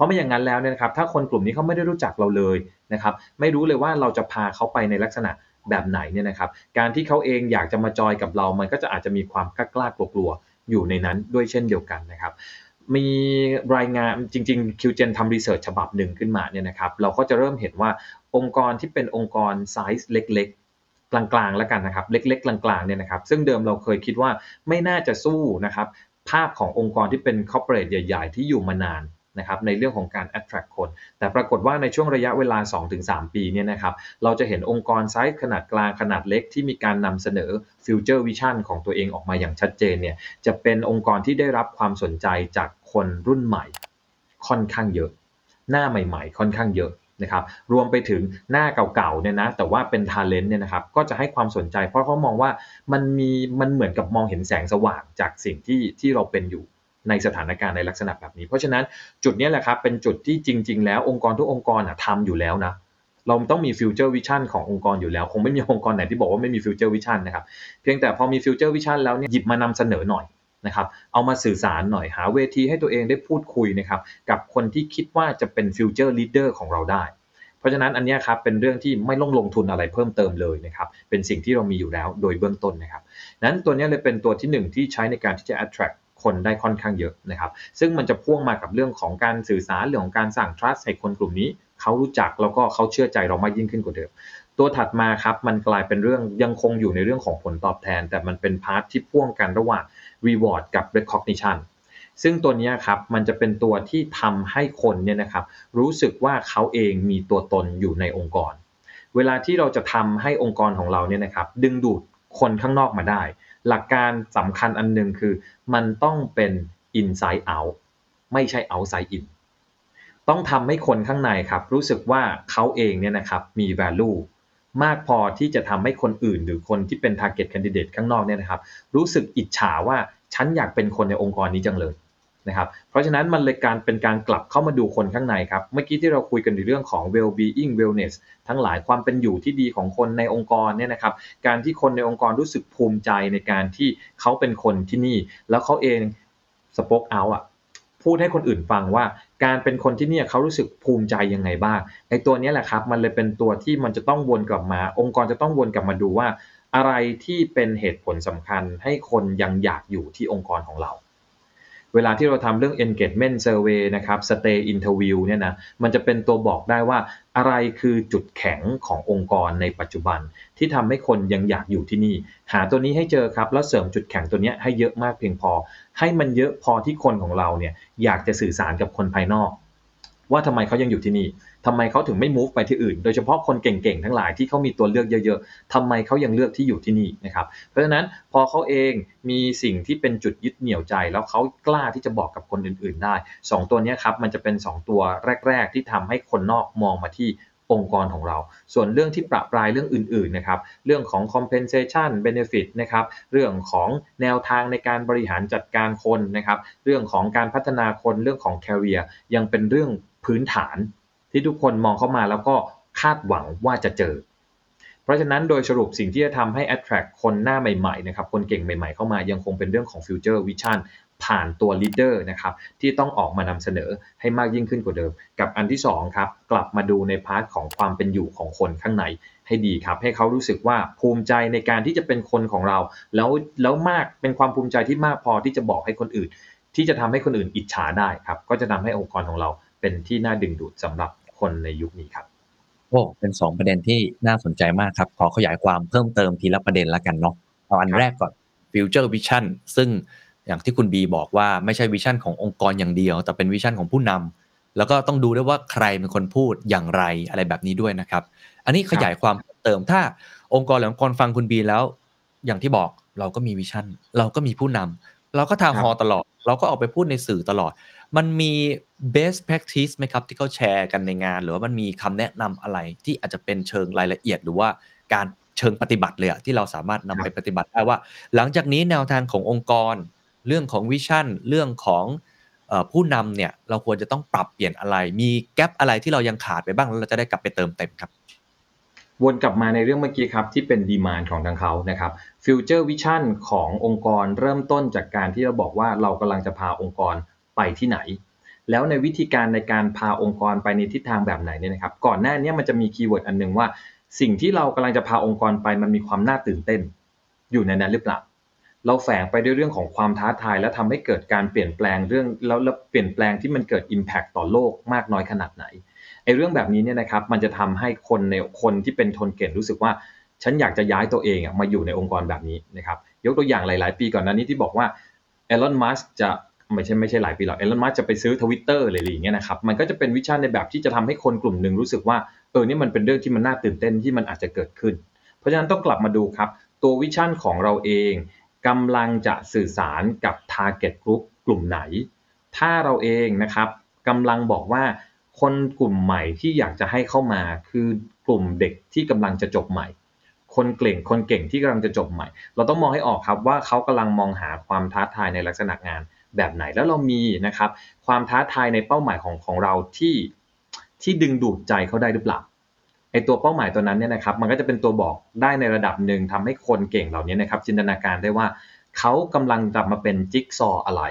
Speaker 1: ราะไม่อย่างนั้นแล้วเนี่ยนะครับถ้าคนกลุ่มนี้เขาไม่ได้รู้จักเราเลยนะครับไม่รู้เลยว่าเราจะพาเขาไปในลักษณะแบบไหนเนี่ยนะครับการที่เขาเองอยากจะมาจอยกับเรา มันก็จะอาจจะมีความกล้ากลัวๆอยู่ในนั้นด้วยเช่นเดียวกันนะครับมีรายงานจริงๆ QGen ทำรีเสิร์ชฉบับหนึ่งขึ้นมาเนี่ยนะครับเราก็จะเริ่มเห็นว่าองค์กรที่เป็นองค์กรไซส์เล็กๆกลางๆแล้วกันนะครับ เล็กๆ กลางๆเนี่ยนะครับ ซึ่งเดิมเราเคยคิดว่าไม่น่าจะสู้นะครับ ภาพขององค์กรที่เป็น corporate ใหญ่ ๆ ที่อยู่มานาน นะครับในเรื่องของการ attract คน แต่ปรากฏว่าในช่วงระยะเวลา 2-3 ปีเนี่ยนะครับเราจะเห็นองค์กรไซส์ขนาดกลางขนาดเล็กที่มีการนำเสนอ future vision ของตัวเองออกมาอย่างชัดเจนเนี่ยจะเป็นองค์กรที่ได้รับความสนใจจากคนรุ่นใหม่ ค่อนข้างเยอะ หน้าใหม่ๆ ค่อนข้างเยอะนะครับรวมไปถึงหน้าเก่าๆเนี่ยนะแต่ว่าเป็น talent เนี่ยนะครับก็จะให้ความสนใจ เพราะเขามองว่ามันมีมันเหมือนกับมองเห็นแสงสว่างจากสิ่งที่ที่เราเป็นอยู่ ในสถานการณ์ในลักษณะแบบนี้ เพราะฉะนั้นจุดนี้แหละครับเป็นจุดที่จริง ๆ แล้วองค์กรทุกองค์กรทำอยู่แล้วนะเราต้องมี future vision ขององค์กรอยู่แล้ว คงไม่มีองค์กรไหนที่บอกว่าไม่มี future vision นะครับเพียงแต่พอมี future vision แล้วเนี่ยหยิบมานำเสนอหน่อยนะครับเอามาสื่อสารหน่อยหาเวทีให้ตัวเองได้พูดคุยนะครับกับคนที่คิดว่าจะเป็น future leader ของเราได้ เพราะฉะนั้นอันนี้ครับเป็นเรื่องที่ไม่ต้องลงทุนอะไรเพิ่มเติมเลยนะครับเป็นสิ่งที่เรามีอยู่แล้วโดยเบื้องต้นนะครับนั้นตัวนี้เลยเป็นตัวที่หนึ่งที่ใช้ในการที่จะ attract คนได้ค่อนข้างเยอะนะครับ ซึ่งมันจะพ่วงมากับเรื่องของการสื่อสารเรื่องของการสร้าง trust ให้คนกลุ่มนี้เขารู้จักแล้วก็เขาเชื่อใจเรามากยิ่งขึ้นกว่าเดิม ตัวถัดมาครับมันกลายเป็นเรื่องยังคงอยู่ในเรื่องของผลตอบแทน แต่มันเป็นพาร์ทที่พ่วงกันระหว่าง reward กับ recognition ซึ่งตัวนี้ครับมันจะเป็นตัวที่ทำให้คนเนี่ยนะครับรู้สึกว่าเขาเองมีตัวตนอยู่ในองค์กร เวลาที่เราจะทำให้องค์กรของเราเนี่ยนะครับดึงดูดคนข้างนอกมาได้ หลักการสำคัญอันหนึ่งคือ มันต้องเป็น inside out ไม่ใช่ outside in ต้องทำให้คนข้างในครับ รู้สึกว่าเขาเองเนี่ยนะครับมี value มากพอที่จะทำให้คนอื่น หรือคนที่เป็น target candidate ข้างนอกเนี่ยนะครับ รู้สึกอิจฉาว่าฉันอยากเป็นคนในองค์กรนี้จังเลย นะครับ เพราะฉะนั้นมันเลยการเป็นการกลับเข้ามาดูคนข้างในครับ เมื่อกี้ที่เราคุยกันในเรื่องของ well being wellness ทั้งหลายความเป็นอยู่ที่ดีของคนในองค์กรเนี่ยนะครับ การที่คนในองค์กรรู้สึกภูมิใจในการที่เขาเป็นคนที่นี่ แล้วเขาเองสป o อ e เอาอะพูดให้คนอื่นฟังว่าการเป็นคนที่นี่เขารู้สึกภูมิใจยังไงบ้างไอ้ตัวนี้แหละครับมันเลยเป็นตัวที่มันจะต้องวนกลับมา องค์กรจะต้องวนกลับมาดูว่า อะไรที่เป็นเหตุผลสำคัญให้คนยังอยากอยู่ที่องค์กรของเรา เวลาที่เราทำเรื่อง engagement survey นะครับ stay interview เนี่ยนะมันจะเป็นตัวบอกได้ว่าอะไรคือจุดแข็งขององค์กรในปัจจุบัน ที่ทำให้คนยังอยากอยู่ที่นี่ หาตัวนี้ให้เจอครับ แล้วเสริมจุดแข็งตัวนี้ให้เยอะมากเพียงพอ ให้มันเยอะพอที่คนของเราเนี่ยอยากจะสื่อสารกับคนภายนอก ว่าทำไมเขายังอยู่ที่นี่ทำไมเขาถึงไม่ move ไปที่อื่น โดยเฉพาะคนเก่งๆทั้งหลายที่เขามีตัวเลือกเยอะๆทำไมเขายังเลือกที่อยู่ที่นี่นะครับ เพราะฉะนั้นพอเขาเองมีสิ่งที่เป็นจุดยึดเหนี่ยวใจ แล้วเขากล้าที่จะบอกกับคนอื่นๆได้ 2 ตัวนี้ครับมันจะเป็น 2 ตัวแรก ๆ ที่ทำให้คนนอกมองมาที่องค์กรของเรา ส่วนเรื่องที่ประปรายเรื่องอื่นๆนะครับ เรื่องของ compensation benefit นะครับ เรื่องของแนวทางในการบริหารจัดการคนนะครับ เรื่องของการพัฒนาคน เรื่องของ career ยังเป็นเรื่อง พื้นฐาน ที่ทุกคนมองเข้ามาแล้วก็คาดหวังว่าจะเจอ เพราะฉะนั้นโดยสรุปสิ่งที่จะทำให้ attract คนหน้าใหม่ๆนะครับคนเก่งใหม่ๆเข้ามายังคงเป็นเรื่องของ future vision ผ่านตัว leader นะครับที่ต้องออกมานำเสนอให้มากยิ่งขึ้นกว่าเดิม กับอันที่2ครับกลับมาดูในพาร์ทของความเป็นอยู่ของคนข้างในให้ดีครับ ให้เขารู้สึกว่าภูมิใจในการที่จะเป็นคนของเรา แล้วแล้วมากเป็นความภูมิใจที่มากพอที่จะบอกให้คนอื่น ที่จะทำให้คนอื่นอิจฉาได้ครับ ก็จะทำให้องค์กรของเรา เป็นที่น่าดึงดูดสำหรับคนในยุคนี้ครับ
Speaker 2: โอ้เป็นสองประเด็นที่น่าสนใจมากครับ ขอขยายความเพิ่มเติมทีละประเด็นละกันเนาะเอาอัน
Speaker 1: ครับ
Speaker 2: แรกก่อน Future Vision ซึ่งอย่างที่คุณบีบอกว่าไม่ใช่ vision ขององค์กรอย่างเดียว แต่เป็น vision ของผู้นำแล้วก็ต้องดูด้วยว่าใครเป็นคนพูดอย่างไรอะไรแบบนี้ด้วยนะครับ อันนี้ขยายความเพิ่มเติมถ้าองค์กรหรือองค์กรฟังคุณบีแล้ว อย่างที่บอกเราก็มี vision เราก็มีผู้นำเราก็ทาฮอตลอด เราก็ออกไปพูดในสื่อตลอด มันมี best practice ไหมครับ ที่เขาแชร์กันในงาน หรือว่ามันมีคำแนะนำอะไรที่อาจจะเป็นเชิงรายละเอียด หรือว่าการเชิงปฏิบัติเลยอะที่เราสามารถนำไปปฏิบัติได้ว่า หลังจากนี้แนวทางขององค์กร เรื่องของ vision เรื่องของผู้นำเนี่ยเราควรจะต้องปรับเปลี่ยนอะไร มี gap อะไรที่เรายังขาดไปบ้างแล้วเราจะได้กลับไปเติมเต็มครับ
Speaker 1: วนกลับมาในเรื่องเมื่อกี้ครับที่เป็น demand ของทางเขานะครับ future vision ขององค์กรเริ่มต้นจากการที่เราบอกว่าเรากำลังจะพาองค์กรไปที่ไหน แล้วในวิธีการในการพาองค์กรไปในทิศทางแบบไหนเนี่ยนะครับ ก่อนหน้านี้มันจะมีคีย์เวิร์ดอันหนึ่งว่า สิ่งที่เรากำลังจะพาองค์กรไปมันมีความน่าตื่นเต้น อยู่ในนั้นหรือเปล่าเราแฝงไปด้วยเรื่องของความท้าทาย และทำให้เกิดการเปลี่ยนแปลงเรื่องแล้วแล้วเปลี่ยนแปลงที่มันเกิด Impact ต่อโลกมากน้อยขนาดไหนไอ้เรื่องแบบนี้เนี่ยนะครับมันจะทำให้คนในคนที่เป็นทนเก่งรู้สึกว่า ฉันอยากจะย้ายตัวเองอะมาอยู่ในองค์กรแบบนี้นะครับยกตัวอย่างหลาย ๆ ปีก่อนหน้านี้ที่บอกว่าเอลอนมัสก์จะ ไม่ใช่ไม่ใช่หลายปีหรอกเอลอนมัสก์จะไปซื้อทวิตเตอร์อะไรอย่างเงี้ยนะครับมันก็จะเป็น vision ในแบบที่จะทำให้คนกลุ่มหนึ่งรู้สึกว่าเออนี่มันเป็นเรื่องที่มันน่าตื่นเต้นที่มันอาจจะเกิดขึ้น เพราะฉะนั้นต้องกลับมาดูครับ ตัว vision ของเราเองกำลังจะสื่อสารกับ Target Group กลุ่มไหน ถ้าเราเองนะครับกำลังบอกว่าคนกลุ่มใหม่ที่อยากจะให้เข้ามาคือกลุ่มเด็กที่กำลังจะจบใหม่ คนเก่งคนเก่งที่กำลังจะจบใหม่ เราต้องมองให้ออกครับว่าเขากำลังมองหาความท้าทายในลักษณะงาน แบบไหนแล้วเรามีนะครับความท้าทายในเป้าหมายของของเราที่ที่ดึงดูดใจเขาได้หรือเปล่าไอตัวเป้าหมายตัวนั้นเนี่ยนะครับมันก็จะเป็นตัวบอกได้ในระดับหนึ่งทำให้คนเก่งเหล่านี้นะครับจินตนาการได้ว่าเขากำลังจะมาเป็นจิ๊กซออะไร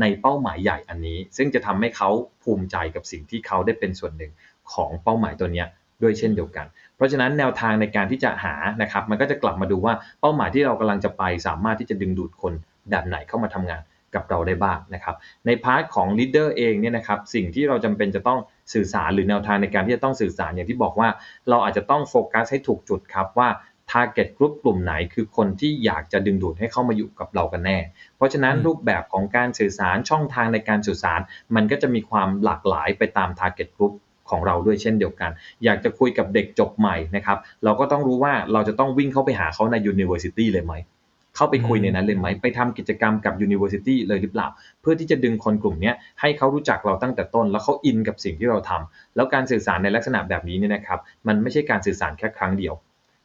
Speaker 1: ในเป้าหมายใหญ่อันนี้ ซึ่งจะทำให้เขาภูมิใจกับสิ่งที่เขาได้เป็นส่วนหนึ่งของเป้าหมายตัวนี้ด้วยเช่นเดียวกัน เพราะฉะนั้นแนวทางในการที่จะหานะครับมันก็จะกลับมาดูว่าเป้าหมายที่เรากำลังจะไปสามารถที่จะดึงดูดคนแบบไหนเข้ามาทำงาน กับเราได้บ้างนะครับ ใน part ของ leader เองเนี่ยนะครับสิ่งที่เราจำเป็นจะต้องสื่อสารหรือแนวทางในการที่จะต้องสื่อสารอย่างที่บอกว่า เราอาจจะต้องโฟกัสให้ถูกจุดครับว่า Target Group กลุ่มไหนคือคนที่อยากจะดึงดูดให้เข้ามาอยู่กับเรากันแน่ เพราะฉะนั้น
Speaker 2: อืม
Speaker 1: รูปแบบของการสื่อสารช่องทางในการสื่อสาร มันก็จะมีความหลากหลายไปตาม Target Group ของเราด้วยเช่นเดียวกัน อยากจะคุยกับเด็กจบใหม่นะครับ เราก็ต้องรู้ว่าเราจะต้องวิ่งเข้าไปหาเขาใน University เลยไหม เข้าไปคุยในนั้นเลยไหมไปทำกิจกรรมกับ University เลยหรือเปล่า เพื่อที่จะดึงคนกลุ่มนี้ให้เขารู้จักเราตั้งแต่ต้น แล้วเขาอินกับสิ่งที่เราทำแล้วการสื่อสารในลักษณะแบบนี้เนี่ยนะครับมันไม่ใช่การสื่อสารแค่ครั้งเดียว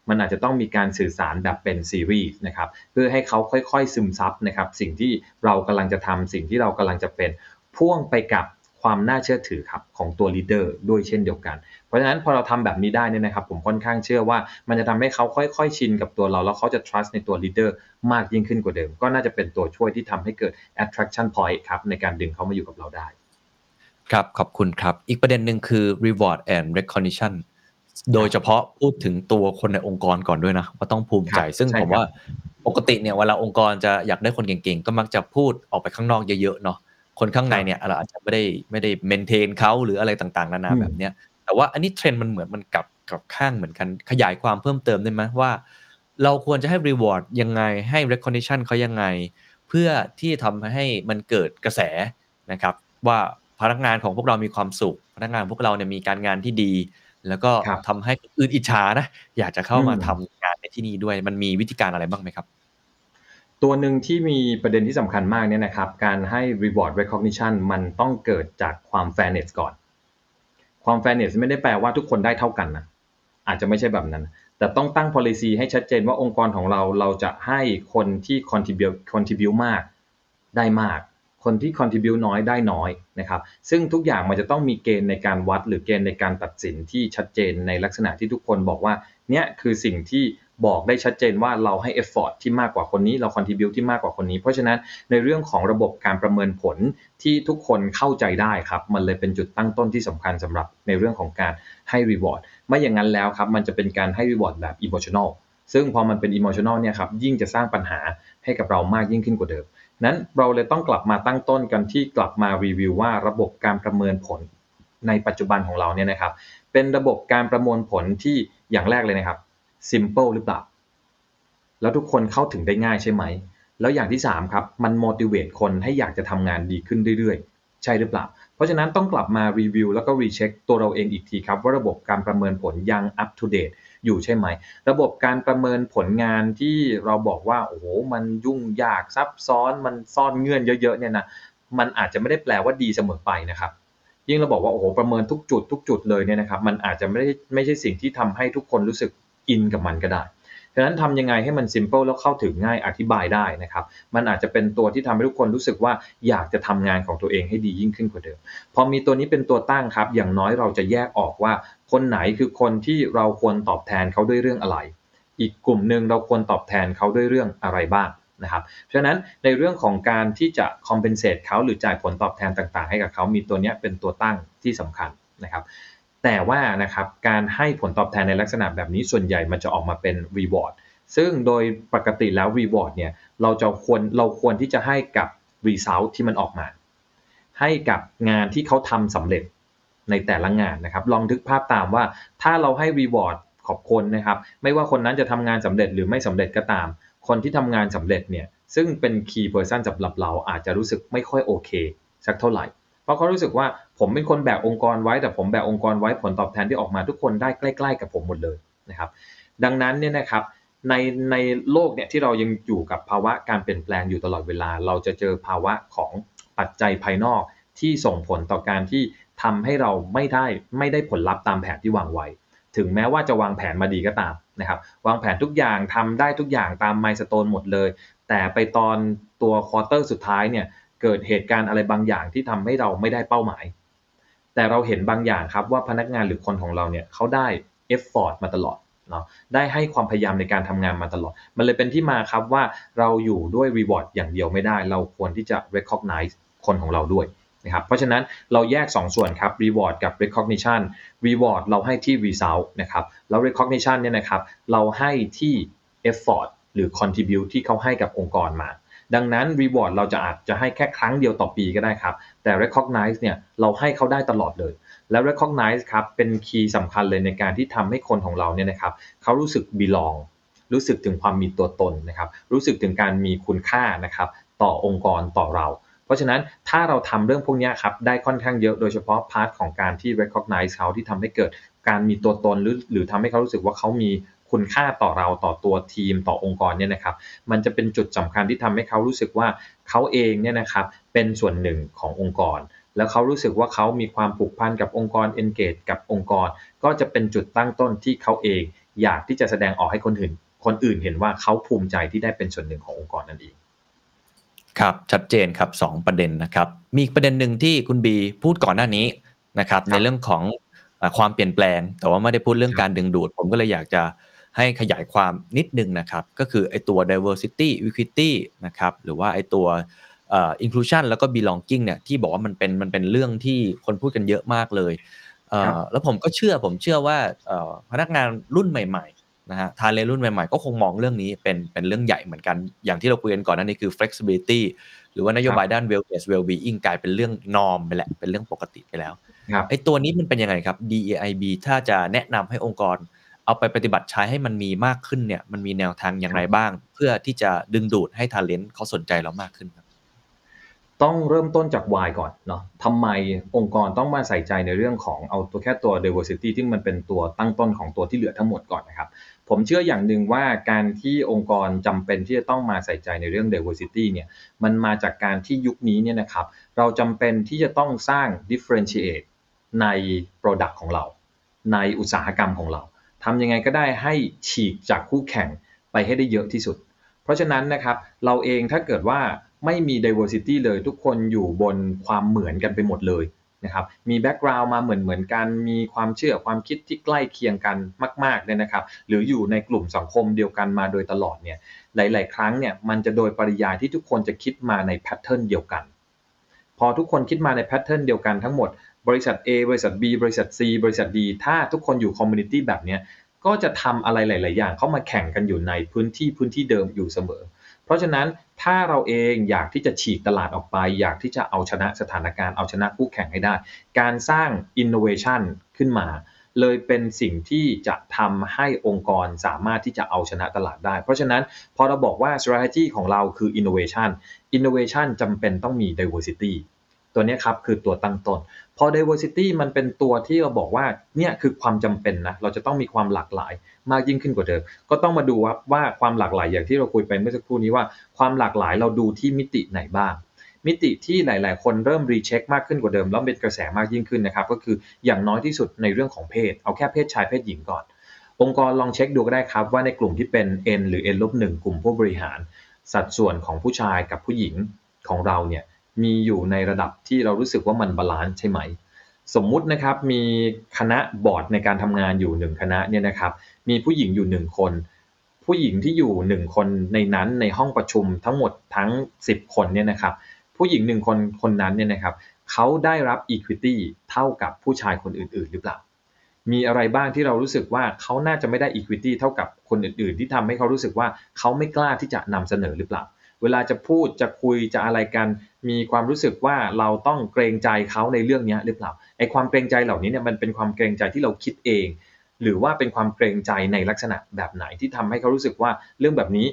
Speaker 1: มันอาจจะต้องมีการสื่อสารแบบเป็นซีรีส์นะครับเพื่อให้เขาค่อยๆซึมซับนะครับสิ่งที่เรากำลังจะทำสิ่งที่เรากำลังจะเป็นพ่วงไปกับ ความน่าเชื่อถือครับของตัวลีดเดอร์ด้วยเช่นเดียวกัน เพราะฉะนั้นพอเราทำแบบนี้ได้เนี่ยนะครับ ผมค่อนข้างเชื่อว่ามันจะทำให้เขาค่อยๆชินกับตัวเรา แล้วเขาจะ trust ในตัว leader มากยิ่งขึ้นกว่าเดิม ก็น่าจะเป็นตัวช่วยที่ทำให้เกิด attraction point ครับในการดึงเขามาอยู่กับเราได้
Speaker 2: ครับขอบคุณครับ อีกประเด็นหนึ่งคือ reward and recognition โดยเฉพาะพูดถึงตัวคนในองค์กรก่อนด้วยนะว่าต้องภูมิใจ
Speaker 1: ครับ
Speaker 2: ซึ่ง
Speaker 1: ใช่
Speaker 2: ผม
Speaker 1: ครับ
Speaker 2: ว่าปกติเนี่ยเวลาองค์กรจะอยากได้คนเก่งๆ ก็มักจะพูดออกไปข้างนอกเยอะๆเนาะ คนข้างในเนี่ยเราอาจจะไม่ได้ไม่ได้เมนเทนเขาหรืออะไรต่างๆนานา
Speaker 1: อืม
Speaker 2: แบบเนี้ยแต่ว่าอันนี้เทรนด์มันเหมือนมันกลับกลับข้างเหมือนกันขยายความเพิ่มเติมได้ไหมว่า เราควรจะให้ reward ยังไงให้ recognition เขายังไง เพื่อที่ทำให้มันเกิดกระแสนะครับ ว่าพนักงานของพวกเรามีความสุข พนักงานพวกเราเนี่ยมีการงานที่ดี แล้วก็
Speaker 1: ครับ
Speaker 2: ทำให้คนอื่นอิจฉานะอยากจะเข้ามา
Speaker 1: อืม
Speaker 2: ทำงานในที่นี่ด้วยมันมีวิธีการอะไรบ้างไหมครับ
Speaker 1: ตัวหนึ่งที่มีประเด็นที่สำคัญมากเนี่ยนะครับ การให้ reward recognition มันต้องเกิดจากความ fairness ก่อน ความ fairness ไม่ได้แปลว่าทุกคนได้เท่ากันนะ อาจจะไม่ใช่แบบนั้น แต่ต้องตั้ง policy ให้ชัดเจนว่าองค์กรของเราเราจะให้คนที่ contribute contribute มากได้มาก คนที่ contribute น้อยได้น้อยนะครับ ซึ่งทุกอย่างมันจะต้องมีเกณฑ์ในการวัด หรือเกณฑ์ในการตัดสินที่ชัดเจนในลักษณะที่ทุกคนบอกว่าเนี่ยคือสิ่งที่ บอกได้ชัดเจนว่าเราให้ effort ที่มากกว่าคนนี้เรา contribute ที่มากกว่าคนนี้ เพราะฉะนั้นในเรื่องของระบบการประเมินผลที่ทุกคนเข้าใจได้ครับ มันเลยเป็นจุดตั้งต้นที่สำคัญสำหรับในเรื่องของการให้ reward ไม่อย่างนั้นแล้วครับ มันจะเป็นการให้ reward แบบ emotional ซึ่งพอมันเป็น emotional เนี่ยครับยิ่งจะสร้างปัญหาให้กับเรามากยิ่งขึ้นกว่าเดิม นั้นเราเลยต้องกลับมาตั้งต้นกันที่กลับมารีวิวว่าระบบการประเมินผลในปัจจุบันของเราเนี่ยนะครับ เป็นระบบการประมวลผลที่อย่างแรกเลยนะครับ simple หรือเปล่า แล้วทุกคนเข้าถึงได้ง่ายใช่ไหม แล้วอย่างที่3ครับ มัน motivate คนให้อยากจะทำงานดีขึ้นเรื่อยๆ ใช่หรือเปล่า เพราะฉะนั้นต้องกลับมารีวิวแล้วก็รีเช็คตัวเราเองอีกทีครับ ว่าระบบการประเมินผลยัง up to date อยู่ใช่ไหม ระบบการประเมินผลงานที่เราบอกว่าโอ้โหมันยุ่งยากซับซ้อน มันซ่อนเงื่อนเยอะๆเนี่ยนะมันอาจจะไม่ได้แปลว่าดีเสมอไปนะครับยิ่งเราบอกว่าโอ้โหประเมินทุกจุดทุกจุดเลยเนี่ยนะครับมันอาจจะไม่ได้ไม่ใช่สิ่งที่ทำให้ทุกคนรู้สึก อินกับมันก็ได้ฉะนั้นทำยังไงให้มัน simple แล้วเข้าถึงง่ายอธิบายได้นะครับ มันอาจจะเป็นตัวที่ทำให้ทุกคนรู้สึกว่าอยากจะทำงานของตัวเองให้ดียิ่งขึ้นกว่าเดิม พอมีตัวนี้เป็นตัวตั้งครับ อย่างน้อยเราจะแยกออกว่า คนไหนคือคนที่เราควรตอบแทนเขาด้วยเรื่องอะไร อีกกลุ่มหนึ่งเราควรตอบแทนเขาด้วยเรื่องอะไรบ้างนะครับเพราะฉะนั้นในเรื่องของการที่จะ compensate เขาหรือจ่ายผลตอบแทนต่าง ๆ ให้กับเขามีตัวนี้เป็นตัวตั้งที่สำคัญนะครับ แต่ว่านะครับการให้ผลตอบแทนในลักษณะแบบนี้ส่วนใหญ่มันจะออกมาเป็น reward ซึ่งโดยปกติแล้ว reward เนี่ยเราจะควรเราควรที่จะให้กับ result ที่มันออกมา ให้กับงานที่เขาทำสำเร็จในแต่ละงานนะครับ ลองทึกภาพตามว่าถ้าเราให้ reward ขอบคนนะครับ ไม่ว่าคนนั้นจะทำงานสำเร็จหรือไม่สำเร็จก็ตาม คนที่ทำงานสำเร็จเนี่ยซึ่งเป็น key person สำหรับเราอาจจะรู้สึกไม่ค่อยโอเคสักเท่าไหร่ เพราะเขารู้สึกว่า ผมเป็นคนแบกองค์กรไว้แต่ผมแบกองค์กรไว้ผลตอบแทนที่ออกมาทุกคนได้ใกล้ๆ กับผมหมดเลยนะครับ ดังนั้นเนี่ยนะครับในในโลกเนี่ยที่เรายังอยู่กับภาวะการเปลี่ยนแปลงอยู่ตลอดเวลา เราจะเจอภาวะของปัจจัยภายนอกที่ส่งผลต่อการที่ทำให้เราไม่ได้ไม่ได้ผลลัพธ์ตามแผนที่วางไว้ ถึงแม้ว่าจะวางแผนมาดีก็ตามนะครับ วางแผนทุกอย่างทำได้ทุกอย่างตาม milestone หมดเลย แต่ไปตอนตัว quarter สุดท้ายเนี่ยเกิดเหตุการณ์อะไรบางอย่างที่ทำให้เราไม่ได้เป้าหมาย แต่เราเห็นบางอย่างครับว่าพนักงานหรือคนของเราเนี่ยเขาได้ effort มาตลอดเนาะได้ให้ความพยายามในการทำงานมาตลอด มันเลยเป็นที่มาครับว่าเราอยู่ด้วย reward อย่างเดียวไม่ได้ เราควรที่จะ recognize คนของเราด้วยนะครับเพราะฉะนั้นเราแยก 2 ส่วนครับ reward กับ recognition reward เราให้ที่ result นะครับแล้ว recognition เนี่ยนะครับเราให้ที่ effort หรือ contribute ที่เขาให้กับองค์กรมา ดังนั้น reward เราจะอาจจะให้แค่ครั้งเดียวต่อปีก็ได้ครับ แต่ recognize เนี่ยเราให้เขาได้ตลอดเลย และ recognize ครับเป็นคีย์สำคัญเลยในการที่ทำให้คนของเราเนี่ยนะครับเขารู้สึก belong รู้สึกถึงความมีตัวตนนะครับ รู้สึกถึงการมีคุณค่านะครับต่อองค์กรต่อเรา เพราะฉะนั้นถ้าเราทำเรื่องพวกนี้ครับได้ค่อนข้างเยอะโดยเฉพาะพาร์ทของการที่ recognize เขาที่ทำให้เกิดการมีตัวตนหรือหรือทำให้เขารู้สึกว่าเขามี คุณค่าต่อเราต่อตัวทีมต่อองค์กรเนี่ยนะครับ มันจะเป็นจุดสำคัญที่ทำให้เขารู้สึกว่าเขาเองเนี่ยนะครับเป็นส่วนหนึ่งขององค์กร แล้วเขารู้สึกว่าเขามีความผูกพันกับองค์กร engage กับองค์กร ก็จะเป็นจุดตั้งต้นที่เขาเองอยากที่จะแสดงออกให้คนอื่น คนอื่นเห็นว่าเขาภูมิใจที่ได้เป็นส่วนหนึ่งขององค์กรนั่นเอง
Speaker 2: ครับชัดเจนครับสองประเด็นนะครับ มีประเด็นหนึ่งที่คุณบีพูดก่อนหน้านี้นะครับ ในเรื่องของความเปลี่ยนแปลง แต่ว่าไม่ได้พูดเรื่องการดึงดูด ผมก็เลยอยากจะ ให้ขยายความนิดนึงนะครับ ก็คือไอตัว diversity equity นะครับหรือว่าไอตัว inclusion แล้วก็ belonging เนี่ยที่บอกว่ามันเป็นมันเป็นเรื่องที่คนพูดกันเยอะมากเลยแล้วผมก็เชื่อผมเชื่อว่าพนักงานรุ่นใหม่ๆนะฮะทาเลรุ่นใหม่ๆ ก็คงมองเรื่องนี้เป็นเป็นเรื่องใหญ่เหมือนกัน อย่างที่เราคุยกันก่อนนั่นนี่คือ flexibility หรือว่านโยบายด้าน wellness well-being กลายเป็นเรื่องนอมไปแล้วเป็นเรื่องปกติไปแล้วไอ้ตัวนี้มันเป็นยังไงครับ DEIB ถ้าจะแนะนำให้องค์กร เอาไปปฏิบัติใช้ให้มันมีมากขึ้นเนี่ยมันมีแนวทางอย่างไรบ้าง เพื่อที่จะดึงดูดให้ทาเลนต์เขาสนใจเรามากขึ้นครับ
Speaker 1: ต้องเริ่มต้นจาก why ก่อนเนาะทำไมองค์กรต้องมาใส่ใจในเรื่องของเอาตัวแค่ตัว diversity ที่มันเป็นตัวตั้งต้นของตัวที่เหลือทั้งหมดก่อนนะครับ ผมเชื่ออย่างหนึ่งว่าการที่องค์กรจำเป็นที่จะต้องมาใส่ใจในเรื่อง diversity เนี่ย มันมาจากการที่ยุคนี้เนี่ยนะครับ เราจำเป็นที่จะต้องสร้าง differentiate ใน product ของเรา ในอุตสาหกรรมของเรา ทำยังไงก็ได้ให้ฉีกจากคู่แข่งไปให้ได้เยอะที่สุด เพราะฉะนั้นนะครับเราเองถ้าเกิดว่าไม่มี diversity เลยทุกคนอยู่บนความเหมือนกันไปหมดเลยนะครับมี background มาเหมือนเหมือนกัน มีความเชื่อความคิดที่ใกล้เคียงกันมากๆเนี่ยนะครับ หรืออยู่ในกลุ่มสังคมเดียวกันมาโดยตลอดเนี่ยหลาย ๆ ครั้งเนี่ยมันจะโดยปริยายที่ทุกคนจะคิดมาใน pattern เดียวกัน พอทุกคนคิดมาใน pattern เดียวกันทั้งหมด บริษัท A บริษัท B บริษัท C บริษัท D ถ้าทุกคนอยู่ community แบบนี้ก็จะทำอะไรหลาย ๆ อย่างเข้ามาแข่งกันอยู่ในพื้นที่พื้นที่เดิมอยู่เสมอ เพราะฉะนั้นถ้าเราเองอยากที่จะฉีกตลาดออกไป อยากที่จะเอาชนะสถานการณ์เอาชนะคู่แข่งให้ได้ การสร้าง innovation ขึ้นมา เลยเป็นสิ่งที่จะทำให้องค์กรสามารถที่จะเอาชนะตลาดได้ เพราะฉะนั้นพอเราบอกว่า strategy ของเราคือ innovation innovation จำเป็นต้องมี diversity ตัวนี้ครับคือตัวตั้งต้น อ diversity มันเป็นตัวที่เราบอกว่าเนี่ยคือความจำเป็นนะเราจะต้องมีความหลากหลายมากยิ่งขึ้นกว่าเดิมก็ต้องมาดูว่าว่าความหลากหลายอย่างที่เราคุยไปเมื่อสักครู่นี้ว่าความหลากหลายเราดูที่มิติไหนบ้าง มิติที่หลาย ๆ คนเริ่มรีเช็คมากขึ้นกว่าเดิมแล้วเป็นกระแสมากยิ่งขึ้นนะครับก็คืออย่างน้อยที่สุดในเรื่องของเพศ เอาแค่เพศชายเพศหญิงก่อน องค์กรลองเช็คดูก็ได้ครับว่าในกลุ่มที่เป็น N หรือ N ลบหนึ่งกลุ่มผู้บริหาร สัดส่วนของผู้ชายกับผู้หญิงของเราเนี่ย มีอยู่ในระดับที่เรารู้สึกว่ามัน balance ใช่ไหม สมมุตินะครับมีคณะบอร์ดในการทำงานอยู่หนึ่งคณะเนี่ยนะครับมีผู้หญิงอยู่หนึ่งคน ผู้หญิงที่อยู่หนึ่งคนในนั้นในห้องประชุมทั้งหมดทั้ง 10 คนเนี่ยนะครับผู้หญิงหนึ่งคนคนนั้นเนี่ยนะครับเขาได้รับ equity เท่ากับผู้ชายคนอื่น ๆ หรือเปล่า มีอะไรบ้างที่เรารู้สึกว่าเขาน่าจะไม่ได้ equity เท่ากับคนอื่น ๆ ที่ทำให้เขารู้สึกว่าเขาไม่กล้าที่จะนำเสนอหรือเปล่า เวลาจะพูดจะคุยจะอะไรกัน มีความรู้สึกว่าเราต้องเกรงใจเขาในเรื่องนี้หรือเปล่าไอ้ความเกรงใจเหล่านี้เนี่ยมันเป็นความเกรงใจที่เราคิดเอง หรือว่าเป็นความเกรงใจในลักษณะแบบไหนที่ทำให้เขารู้สึกว่าเรื่องแบบนี้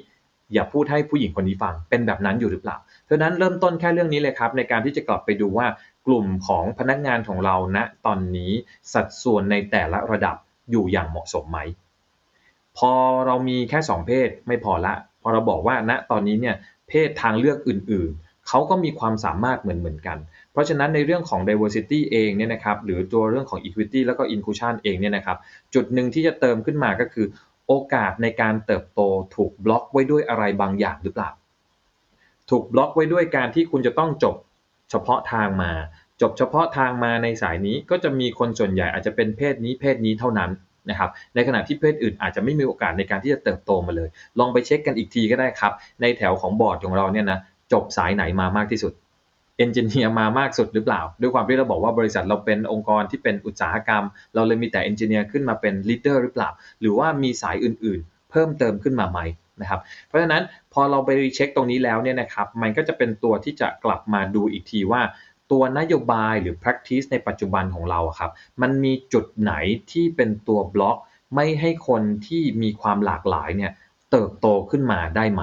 Speaker 1: อย่าพูดให้ผู้หญิงคนนี้ฟังเป็นแบบนั้นอยู่หรือเปล่าเพราะนั้นเริ่มต้นแค่เรื่องนี้เลยครับ ในการที่จะกลับไปดูว่ากลุ่มของพนักงานของเราณนะตอนนี้สัดส่วนในแต่ละระดับอยู่อย่างเหมาะสมไหม พอเรามีแค่ 2 เพศไม่พอละ พอเราบอกว่าณตอนนี้เนี่ย เพศทางเลือกอื่น ๆ เขาก็มีความสามารถเหมือนเหมือนกัน เพราะฉะนั้นในเรื่องของ diversity เองเนี่ยนะครับหรือตัวเรื่องของ equity แล้วก็ inclusion เองเนี่ยนะครับจุดหนึ่งที่จะเติมขึ้นมาก็คือ โอกาสในการเติบโตถูกบล็อกไว้ด้วยอะไรบางอย่างหรือเปล่า ถูกบล็อกไว้ด้วยการที่คุณจะต้องจบเฉพาะทางมา จบเฉพาะทางมาในสายนี้ก็จะมีคนส่วนใหญ่อาจจะเป็นเพศนี้เพศนี้เท่านั้น นะครับในขณะที่เพศอื่นอาจจะไม่มีโอกาสในการที่จะเติบโตมาเลย ลองไปเช็คกันอีกทีก็ได้ครับ ในแถวของบอร์ดของเราเนี่ยนะจบสายไหนมามากที่สุด engineer มามากสุดหรือเปล่า ด้วยความที่เราบอกว่าบริษัทเราเป็นองค์กรที่เป็นอุตสาหกรรม เราเลยมีแต่ engineer ขึ้นมาเป็น leader หรือเปล่า หรือว่ามีสายอื่นๆ เพิ่มเติมขึ้นมาไหมนะครับเพราะฉะนั้นพอเราไป recheck ตรงนี้แล้วเนี่ยนะครับมันก็จะเป็นตัวที่จะกลับมาดูอีกทีว่า ตัวนโยบายหรือ practice ในปัจจุบันของเราครับ มันมีจุดไหนที่เป็นตัวบล็อก ไม่ให้คนที่มีความหลากหลายเนี่ยเติบโตขึ้นมาได้ไหม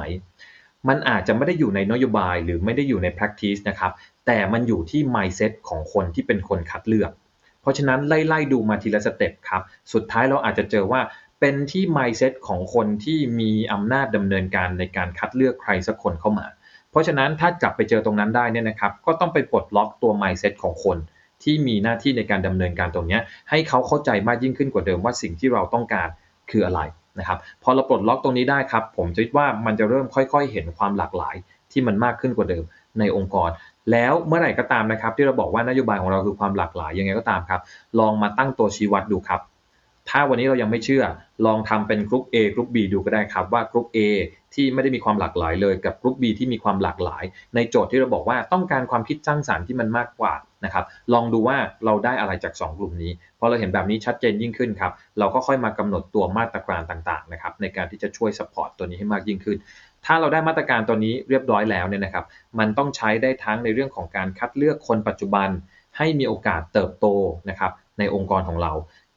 Speaker 1: มันอาจจะไม่ได้อยู่ในนโยบายหรือไม่ได้อยู่ใน practice นะครับ แต่มันอยู่ที่ mindset ของคนที่เป็นคนคัดเลือก เพราะฉะนั้นไล่ๆดูมาทีละสเต็ปครับ สุดท้ายเราอาจจะเจอว่าเป็นที่ mindset ของคนที่มีอำนาจดำเนินการในการคัดเลือกใครสักคนเข้ามา เพราะฉะนั้นถ้ากลับไปเจอตรงนั้นได้เนี่ยนะครับ ก็ต้องไปปลดล็อกตัว mindset ของคนที่มีหน้าที่ในการดำเนินการตรงนี้ให้เขาเข้าใจมากยิ่งขึ้นกว่าเดิมว่าสิ่งที่เราต้องการคืออะไรนะครับพอเราปลดล็อกตรงนี้ได้ครับ ผมคิดว่ามันจะเริ่มค่อย ๆ เห็นความหลากหลายที่มันมากขึ้นกว่าเดิมในองค์กร แล้วเมื่อไหร่ก็ตามนะครับ ที่เราบอกว่านโยบายของเราคือความหลากหลายยังไงก็ตามครับ ลองมาตั้งตัวชี้วัดดูครับ ถ้าวันนี้เรายังไม่เชื่อ ลองทำเป็นกรุ๊ป A กรุ๊ป B ดูก็ได้ครับว่ากรุ๊ป A ที่ไม่ได้มีความหลากหลายเลยกับกรุ๊ป B ที่มีความหลากหลาย ในโจทย์ที่เราบอกว่าต้องการความคิดสร้างสรรค์ที่มันมากกว่านะครับลองดูว่าเราได้อะไรจาก 2 กลุ่มนี้พอเราเห็นแบบนี้ชัดเจนยิ่งขึ้นครับเราก็ค่อยมากำหนดตัวมาตรการต่างๆนะครับในการที่จะช่วย support ตัวนี้ให้มากยิ่งขึ้น ถ้าเราได้มาตรการตัวนี้เรียบร้อยแล้วเนี่ยนะครับมันต้องใช้ได้ทั้งในเรื่องของการคัดเลือกคนปัจจุบัน ให้มีโอกาสเติบโตนะครับในองค์กรของเรา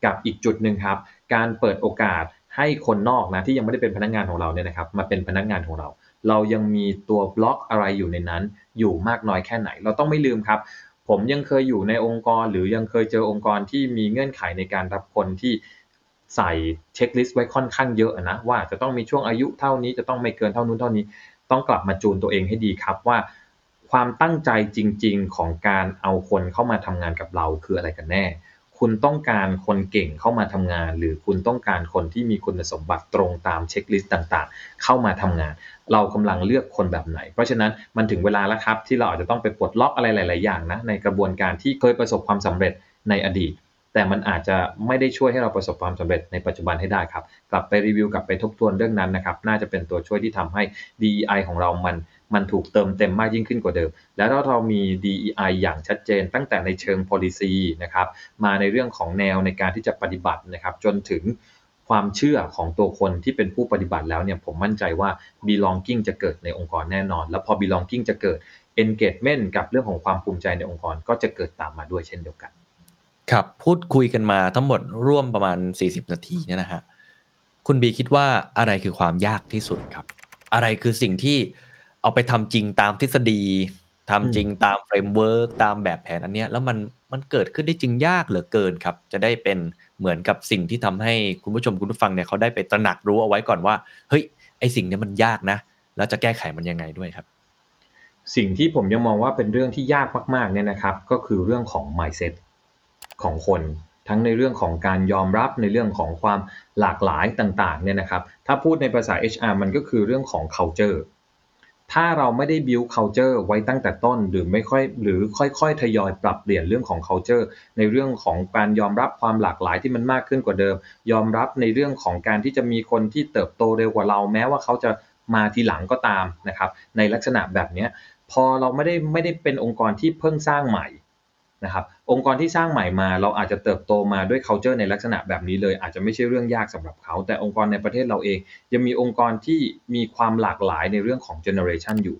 Speaker 1: กับอีกจุดหนึ่งครับ การเปิดโอกาสให้คนนอกนะที่ยังไม่ได้เป็นพนักงานของเราเนี่ยนะครับมาเป็นพนักงานของเรา เรายังมีตัวบล็อกอะไรอยู่ในนั้น อยู่มากน้อยแค่ไหน เราต้องไม่ลืมครับผมยังเคยอยู่ในองค์กรหรือยังเคยเจอองค์กรที่มีเงื่อนไขในการรับคนที่ใส่เช็คลิสต์ไว้ค่อนข้างเยอะนะว่าจะต้องมีช่วงอายุเท่านี้จะต้องไม่เกินเท่านู้นเท่านี้ ต้องกลับมาจูนตัวเองให้ดีครับว่า ความตั้งใจจริง ๆ ของการเอาคนเข้ามาทำงานกับเราคืออะไรกันแน่ คุณต้องการคนเก่งเข้ามาทำงาน หรือคุณต้องการคนที่มีคุณสมบัติตรงตามเช็คลิสต์ต่างๆ เข้ามาทำงาน เรากำลังเลือกคนแบบไหน เพราะฉะนั้นมันถึงเวลาแล้วครับ ที่เราอาจจะต้องไปปลดล็อกอะไรหลาย ๆ อย่างนะในกระบวนการที่เคยประสบความสำเร็จในอดีต แต่มันอาจจะไม่ได้ช่วยให้เราประสบความสำเร็จในปัจจุบันให้ได้ครับ กลับไปรีวิวกลับไปทบทวนเรื่องนั้นนะครับน่าจะเป็นตัวช่วยที่ทำให้ DEI ของเรามัน มันถูกเติมเต็มมากยิ่งขึ้นกว่าเดิม แล้วถ้าเรามี DEI อย่างชัดเจน ตั้งแต่ในเชิง policy นะครับมาในเรื่องของแนวในการที่จะปฏิบัตินะครับจนถึงความเชื่อของตัวคนที่เป็นผู้ปฏิบัติแล้วเนี่ยผมมั่นใจว่า belonging จะเกิดในองค์กรแน่นอน แล้วพอ belonging จะเกิด engagement กับเรื่องของความภูมิใจในองค์กรก็จะเกิดตามมาด้วยเช่นเดียวกัน
Speaker 2: ครับพูดคุยกันมาทั้งหมดร่วมประมาณ 40 นาทีเนี่ยนะฮะคุณบีคิดว่าอะไรคือความยากที่สุดครับ อะไรคือสิ่งที่ เอาไปทำจริงตามทฤษฎีทำจริงตาม framework ตามแบบแผนอันเนี้ยแล้วมันมันเกิดขึ้นได้จริงยากเหลือเกินครับ จะได้เป็นเหมือนกับสิ่งที่ทำให้คุณผู้ชมคุณผู้ฟังเนี่ยเขาได้ไปตระหนักรู้เอาไว้ก่อนว่าเฮ้ยไอสิ่งเนี้ยมันยากนะ แล้วจะแก้ไขมันยังไงด้วยครับ
Speaker 1: สิ่งที่ผมยังมองว่าเป็นเรื่องที่ยากมากๆเนี่ยนะครับ ก็คือเรื่องของ mindset ของคนทั้งในเรื่องของการยอมรับในเรื่องของความหลากหลายต่างๆเนี่ยนะครับ ถ้าพูดในภาษา HR มันก็คือเรื่องของ culture ถ้าเราไม่ได้ build culture ไว้ตั้งแต่ต้นหรือไม่ค่อยหรือค่อยๆ ทยอยปรับเปลี่ยนเรื่องของ culture ในเรื่องของการยอมรับความหลากหลายที่มันมากขึ้นกว่าเดิม ยอมรับในเรื่องของการที่จะมีคนที่เติบโตเร็วกว่าเราแม้ว่าเขาจะมาทีหลังก็ตามนะครับในลักษณะแบบนี้พอเราไม่ได้ไม่ได้เป็นองค์กรที่เพิ่งสร้างใหม่ นะครับองค์กรที่สร้างใหม่มาเราอาจจะเติบโตมาด้วย culture ในลักษณะแบบนี้เลย อาจจะไม่ใช่เรื่องยากสำหรับเขา แต่องค์กรในประเทศเราเอง ยังมีองค์กรที่มีความหลากหลายในเรื่องของ generation อยู่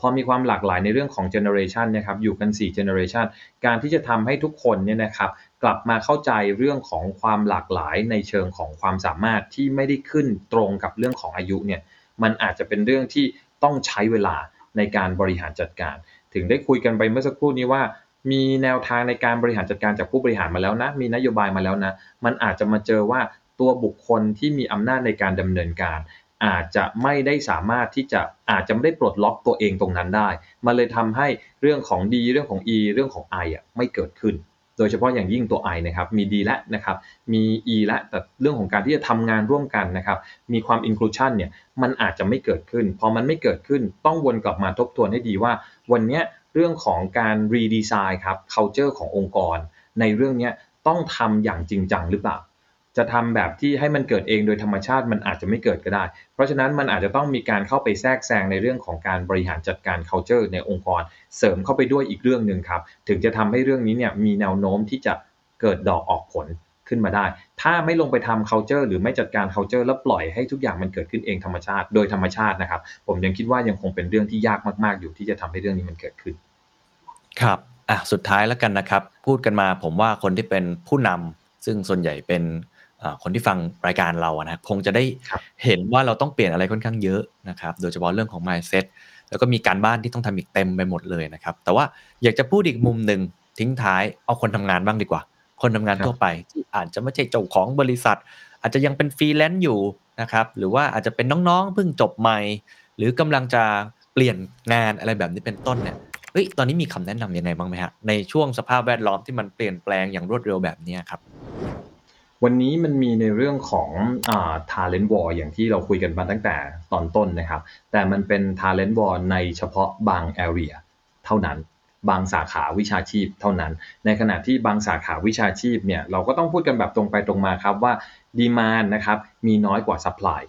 Speaker 1: พอมีความหลากหลายในเรื่องของ generation นะครับอยู่กัน 4 generation การที่จะทำให้ทุกคนเนี่ยนะครับกลับมาเข้าใจเรื่องของความหลากหลายในเชิงของความสามารถที่ไม่ได้ขึ้นตรงกับเรื่องของอายุเนี่ยมันอาจจะเป็นเรื่องที่ต้องใช้เวลาในการบริหารจัดการ ถึงได้คุยกันไปเมื่อสักครู่นี้ว่า มีแนวทางในการบริหารจัดการจากผู้บริหารมาแล้วนะ มีนโยบายมาแล้วนะ มันอาจจะมาเจอว่าตัวบุคคลที่มีอำนาจในการดำเนินการ อาจจะไม่ได้สามารถที่จะอาจจะไม่ได้ปลดล็อกตัวเองตรงนั้นได้ มันเลยทำให้เรื่องของ D เรื่องของ E เรื่องของ I อะไม่เกิดขึ้น โดยเฉพาะอย่างยิ่งตัว I นะครับมี D และนะครับมี E และแต่เรื่องของการที่จะทำงานร่วมกันนะครับมีความ inclusion เนี่ยมันอาจจะไม่เกิดขึ้นพอมันไม่เกิดขึ้นต้องวนกลับมาทบทวนให้ดีว่า วันเนี้ย เรื่องของการ redesign ครับ culture ขององค์กร ในเรื่องนี้ต้องทำอย่างจริงจังหรือเปล่า จะทำแบบที่ให้มันเกิดเองโดยธรรมชาติมันอาจจะไม่เกิดก็ได้ เพราะฉะนั้นมันอาจจะต้องมีการเข้าไปแทรกแซงในเรื่องของการบริหารจัดการ culture ในองค์กร เสริมเข้าไปด้วยอีกเรื่องหนึ่งครับ ถึงจะทำให้เรื่องนี้เนี่ยมีแนวโน้มที่จะเกิดดอกออกผลขึ้นมาได้ ถ้าไม่ลงไปทำ culture หรือไม่จัดการ culture แล้วปล่อยให้ทุกอย่างมันเกิดขึ้นเองธรรมชาติ โดยธรรมชาตินะครับ ผมยังคิดว่ายังคงเป็นเรื่องที่ยากมาก ๆ อยู่ที่จะทำให้เรื่องนี้มันเกิดขึ้น
Speaker 2: ครับ อะ สุดท้ายแล้วกันนะครับ พูดกันมาผมว่าคนที่เป็นผู้นำซึ่งส่วนใหญ่เป็นอ่าคนที่ฟังรายการเราอะนะคงจะได้
Speaker 1: ครับ
Speaker 2: เห็นว่าเราต้องเปลี่ยนอะไรค่อนข้างเยอะนะครับ โดยเฉพาะเรื่องของ mindset แล้วก็มีการบ้านที่ต้องทำอีกเต็มไปหมดเลยนะครับ แต่ว่าอยากจะพูดอีกมุมหนึ่งทิ้งท้ายเอาคนทำงานบ้างดีกว่า คนทำงาน
Speaker 1: ครับ
Speaker 2: ทั่วไปที่อาจจะไม่ใช่เจ้าของบริษัท อาจจะยังเป็นฟรีแลนซ์อยู่นะครับ หรือว่าอาจจะเป็นน้องๆเพิ่งจบใหม่ หรือกำลังจะเปลี่ยนงานอะไรแบบนี้เป็นต้นเนี่ยเฮ้ย ตอนนี้มีคำแนะนำยังไงบ้างไหมฮะ ในช่วงสภาพแวดล้อมที่มันเปลี่ยนแปลงอย่างรวดเร็วแบบนี้ครับ
Speaker 1: วันนี้มันมีในเรื่องของอ่า talent war อย่างที่เราคุยกันมาตั้งแต่ตอนต้นนะครับ แต่มันเป็น talent war ในเฉพาะบาง area เท่านั้นบางสาขาวิชาชีพเท่านั้น ในขณะที่บางสาขาวิชาชีพเนี่ยเราก็ต้องพูดกันแบบตรงไปตรงมาครับว่า demand นะครับมีน้อยกว่า supply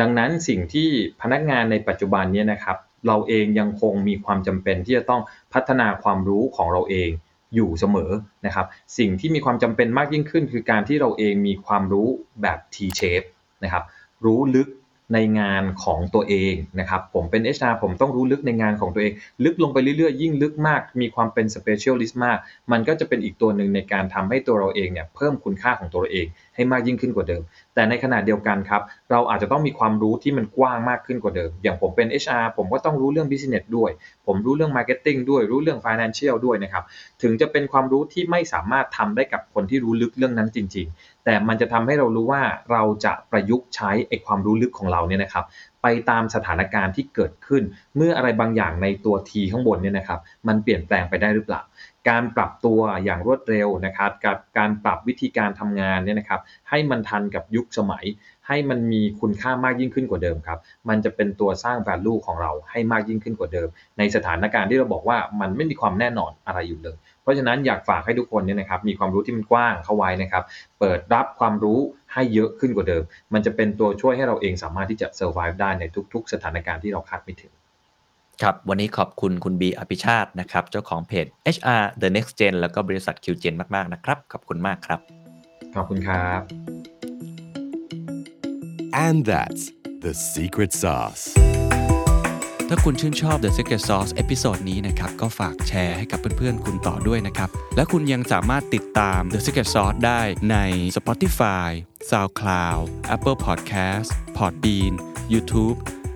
Speaker 1: ดังนั้นสิ่งที่พนักงานในปัจจุบันเนี้นะครับ เราเองยังคงมีความจำเป็นที่จะต้องพัฒนาความรู้ของเราเองอยู่เสมอนะครับ สิ่งที่มีความจำเป็นมากยิ่งขึ้น คือการที่เราเองมีความรู้แบบ T-shape นะครับ รู้ลึกในงานของตัวเองนะครับ ผมเป็น HR ผมต้องรู้ลึกในงานของตัวเอง ลึกลงไปเรื่อยๆ ยิ่งลึกมาก มีความเป็น specialist มาก มันก็จะเป็นอีกตัวหนึ่งในการทำให้ตัวเราเองเนี่ยเพิ่มคุณค่าของตัวเราเองให้มากยิ่งขึ้นกว่าเดิม แต่ในขณะเดียวกันครับ เราอาจจะต้องมีความรู้ที่มันกว้างมากขึ้นกว่าเดิม อย่างผมเป็น HR ผมก็ต้องรู้เรื่อง business ด้วย ผมรู้เรื่อง marketing ด้วย รู้เรื่อง financial ด้วยนะครับ ถึงจะเป็นความรู้ที่ไม่สามารถทำได้กับคนที่รู้ลึกเรื่องนั้นจริง ๆ แต่มันจะทำให้เรารู้ว่าเราจะประยุกต์ใช้ไอ้ความรู้ลึกของเราเนี่ยนะครับไปตามสถานการณ์ที่เกิดขึ้น เมื่ออะไรบางอย่างในตัว T ข้างบนเนี่ยนะครับ มันเปลี่ยนแปลงไปได้หรือเปล่า การปรับตัวอย่างรวดเร็วนะครับ กับการปรับวิธีการทำงานเนี่ยนะครับ ให้มันทันกับยุคสมัย ให้มันมีคุณค่ามากยิ่งขึ้นกว่าเดิมครับ มันจะเป็นตัวสร้าง value ของเราให้มากยิ่งขึ้นกว่าเดิม ในสถานการณ์ที่เราบอกว่ามันไม่มีความแน่นอนอะไรอยู่เลย เพราะฉะนั้นอยากฝากให้ทุกคนเนี่ยนะครับ มีความรู้ที่มันกว้างเข้าไว้นะครับ เปิดรับความรู้ให้เยอะขึ้นกว่าเดิม มันจะเป็นตัวช่วยให้เราเองสามารถที่จะ survive ได้ในทุก ๆ สถานการณ์ที่เราคาดไม่ถึง
Speaker 6: ครับ วันนี้ขอบคุณคุณบีอภิชาตินะครับ เจ้าของเพจ HR The Next Gen แล้วก็บริษัท QGen มาก ๆ นะครับ ขอบคุณมากครับ
Speaker 1: ขอบคุณครับ
Speaker 3: And that's the secret sauce.
Speaker 2: ถ้าคุณชื่นชอบ The Secret Sauce episode นี้นะครับ ก็ฝากแชร์ให้กับเพื่อนๆ คุณต่อด้วยนะครับ และคุณยังสามารถติดตาม The Secret Sauce ได้ใน Spotify, SoundCloud, Apple Podcast, Podbean, YouTube